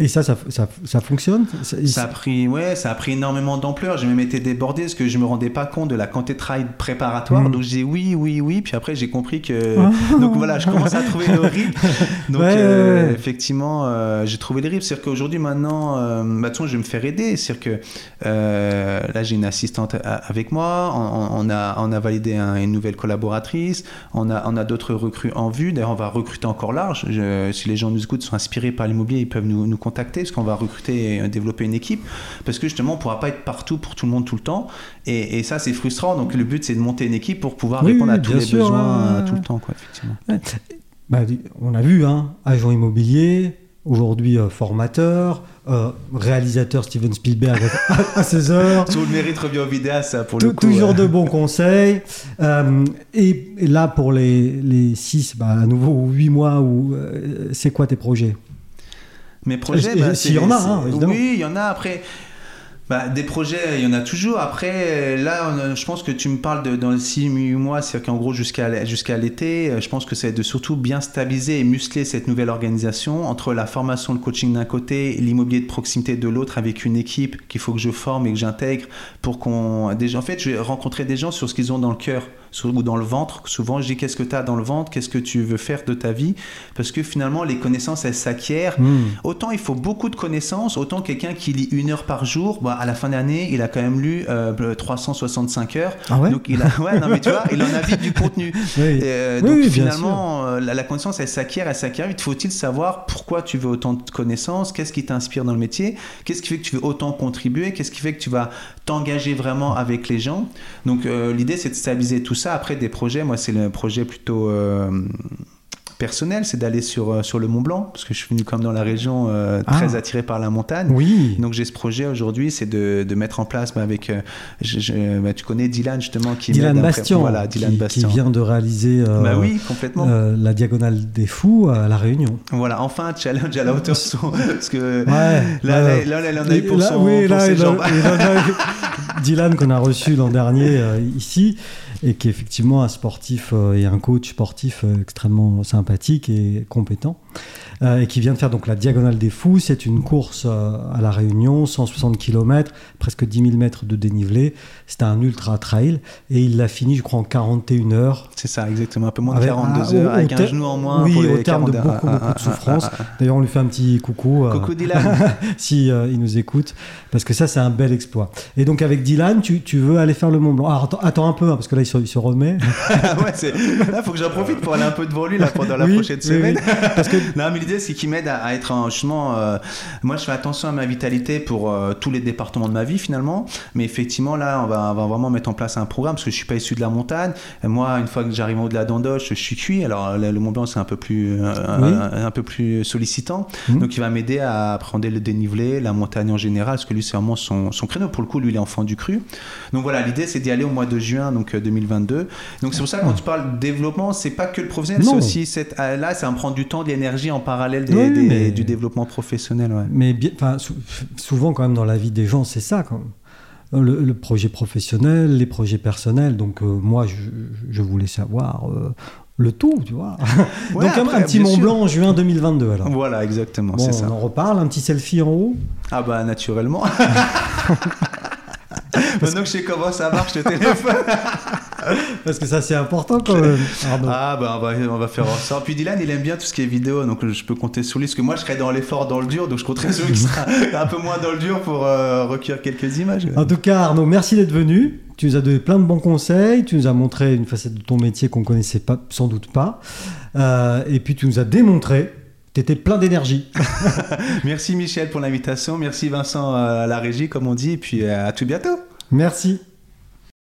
Et ça, ça, ça, ça fonctionne? Ça- a pris, ouais, ça a pris énormément d'ampleur. J'ai même été débordé parce que je me rendais pas compte de la quantité de travail préparatoire. Mm. Donc j'ai dit oui, oui, oui. Puis après j'ai compris que. Ah. [laughs] Donc voilà, je commence à trouver le rythme. [laughs] Donc Ouais, euh, effectivement, euh, j'ai trouvé le rythme. C'est-à-dire qu'aujourd'hui maintenant, euh, bah, de toute façon, je vais me faire aider. C'est-à-dire que euh, là j'ai une assistante a- avec moi. On, on a, on a validé un- une nouvelle collaboratrice. On a, on a d'autres recrues en vue. D'ailleurs, on va recruter encore large. Je- si les gens nous écoutent, sont inspirés par l'immobilier, ils peuvent nous, nous contacter parce qu'on va recruter et développer une équipe. Parce que justement, on ne pourra pas être partout pour tout le monde tout le temps. Et, et ça, c'est frustrant. Donc le but, c'est de monter une équipe pour pouvoir Oui, répondre oui, à tous les sûr, besoins ouais, euh, tout le temps, quoi, effectivement. Bah, on a vu, hein, agent immobilier, aujourd'hui euh, formateur, euh, réalisateur Steven Spielberg à, à 16 heures. [laughs] Tout le mérite revient au vidéaste, ça, pour le coup. toujours de bons conseils. Euh, et, et là, pour les, les 6, bah, à nouveau, 8 mois, où, c'est quoi tes projets? Mes projets, Et- et bah, s'il y en a, hein, évidemment. Oui, il y en a. Après, bah, des projets, il y en a toujours. Après, là, a- je pense que tu me parles de, dans les 6 mois, c'est-à-dire qu'en gros, jusqu'à jusqu'à l'été, euh, je pense que c'est de surtout bien stabiliser et muscler cette nouvelle organisation entre la formation, le coaching d'un côté, l'immobilier de proximité de l'autre, avec une équipe qu'il faut que je forme et que j'intègre pour qu'on. Déjà, en fait, je vais rencontrer des gens sur ce qu'ils ont dans le cœur ou dans le ventre. Souvent, je dis qu'est-ce que tu as dans le ventre, qu'est-ce que tu veux faire de ta vie, parce que finalement, les connaissances, elles s'acquièrent. Hmm. Autant il faut beaucoup de connaissances, autant quelqu'un qui lit une heure par jour, bah, à la fin d'année, il a quand même lu euh, 365 heures. Ah ouais? Donc il a, ouais, non mais tu vois, il en a vite du contenu. [laughs] Oui. Euh, Oui, donc oui, finalement, euh, la, la connaissance, elle s'acquiert, elle s'acquiert vite. Faut-il savoir pourquoi tu veux autant de connaissances, qu'est-ce qui t'inspire dans le métier, qu'est-ce qui fait que tu veux autant contribuer, qu'est-ce qui fait que tu vas t'engager vraiment avec les gens? Donc euh, l'idée, c'est de stabiliser tout ça. Après des projets, moi c'est le projet plutôt euh, personnel, c'est d'aller sur, euh, sur le Mont Blanc, parce que je suis venu comme dans la région euh, très Ah. attiré par la montagne. Oui. Donc j'ai ce projet aujourd'hui, c'est de, de mettre en place bah, avec, euh, je- je- bah, tu connais Dylan justement qui Dylan Bastien, voilà Dylan qui, vient de réaliser euh, Bah oui, complètement. la diagonale des fous à La Réunion. Voilà, enfin challenge à la hauteur de son, [laughs] parce que Ouais. là, ouais. là, là, elle en a eu pour Là, son, oui, pour là, ses jambes. il en a eu- Dylan qu'on a reçu l'an dernier ici et qui est effectivement un sportif euh, et un coach sportif euh, extrêmement sympathique et compétent et qui vient de faire donc la Diagonale des Fous. C'est une course euh, à la Réunion, 160 km, presque 10 000 mètres de dénivelé. C'était un ultra trail et il l'a fini, je crois, en 41 heures. C'est ça, exactement, un peu moins de Avec- 42 ah, heures, avec un genou en moins. oui, pour les au terme de 42. beaucoup, Ah, beaucoup ah, de ah, souffrance. ah, ah. D'ailleurs, on lui fait un petit coucou. euh, Coucou Dylan. [laughs] si euh, il nous écoute, parce que ça c'est un bel exploit. Et donc avec Dylan, tu, tu veux aller faire le Mont Blanc. Alors, attends, attends un peu, hein, parce que là il se, il se remet. [laughs] ouais, là, faut que j'en profite pour aller un peu devant lui là, pendant la Oui, prochaine oui, semaine. Parce que Non, mais l'idée, c'est qu'il m'aide à, à être en justement. euh, moi, je fais attention à ma vitalité pour euh, tous les départements de ma vie finalement. Mais effectivement, là, on va, on va vraiment mettre en place un programme parce que je suis pas issu de la montagne. Et moi, une fois que j'arrive au-delà d'Andoche, je suis cuit. Alors, le, le Mont Blanc, c'est un peu plus, euh, Oui. un, un peu plus sollicitant. Mhm. Donc, il va m'aider à appréhender le dénivelé, la montagne en général, parce que lui, c'est vraiment son, son créneau. Pour le coup, lui, il est enfant du cru. Donc voilà, l'idée, c'est d'y aller au mois de juin, donc euh, 2022. Donc c'est pour ça que quand tu parles de développement, c'est pas que le professionnel, c'est aussi cette, ah, là, ça me prend du temps, de l'énergie en parallèle des- Oui, des- mais- du développement professionnel. Ouais. Mais bien, enfin, sou- souvent quand même dans la vie des gens, c'est ça quand même. Le, le projet professionnel, les projets personnels. Donc euh, moi, je, je voulais savoir euh, le tout, tu vois. [laughs] Ouais, donc un- après, un, petit Mont. Blanc en juin 2022 alors. Voilà, exactement, Bon, c'est on ça. en reparle, un petit selfie en haut. Ah bah naturellement. [laughs] Maintenant que je sais comment ça marche le téléphone. [laughs] [laughs] Parce que ça c'est important quand même. Arnaud. Ah bah on va, on va faire ça. Puis Dylan il aime bien tout ce qui est vidéo, donc je peux compter sur lui. Parce que moi je serais dans l'effort, dans le dur, donc je compterais sur lui qui sera un peu moins dans le dur pour euh, recueillir quelques images. En tout cas, Arnaud, merci d'être venu. Tu nous as donné plein de bons conseils. Tu nous as montré une facette de ton métier qu'on connaissait pas, sans doute pas. Euh, et puis tu nous as démontré. Tu étais plein d'énergie. [laughs] Merci Michel pour l'invitation, merci Vincent euh, à la régie comme on dit, et puis à tout bientôt. Merci.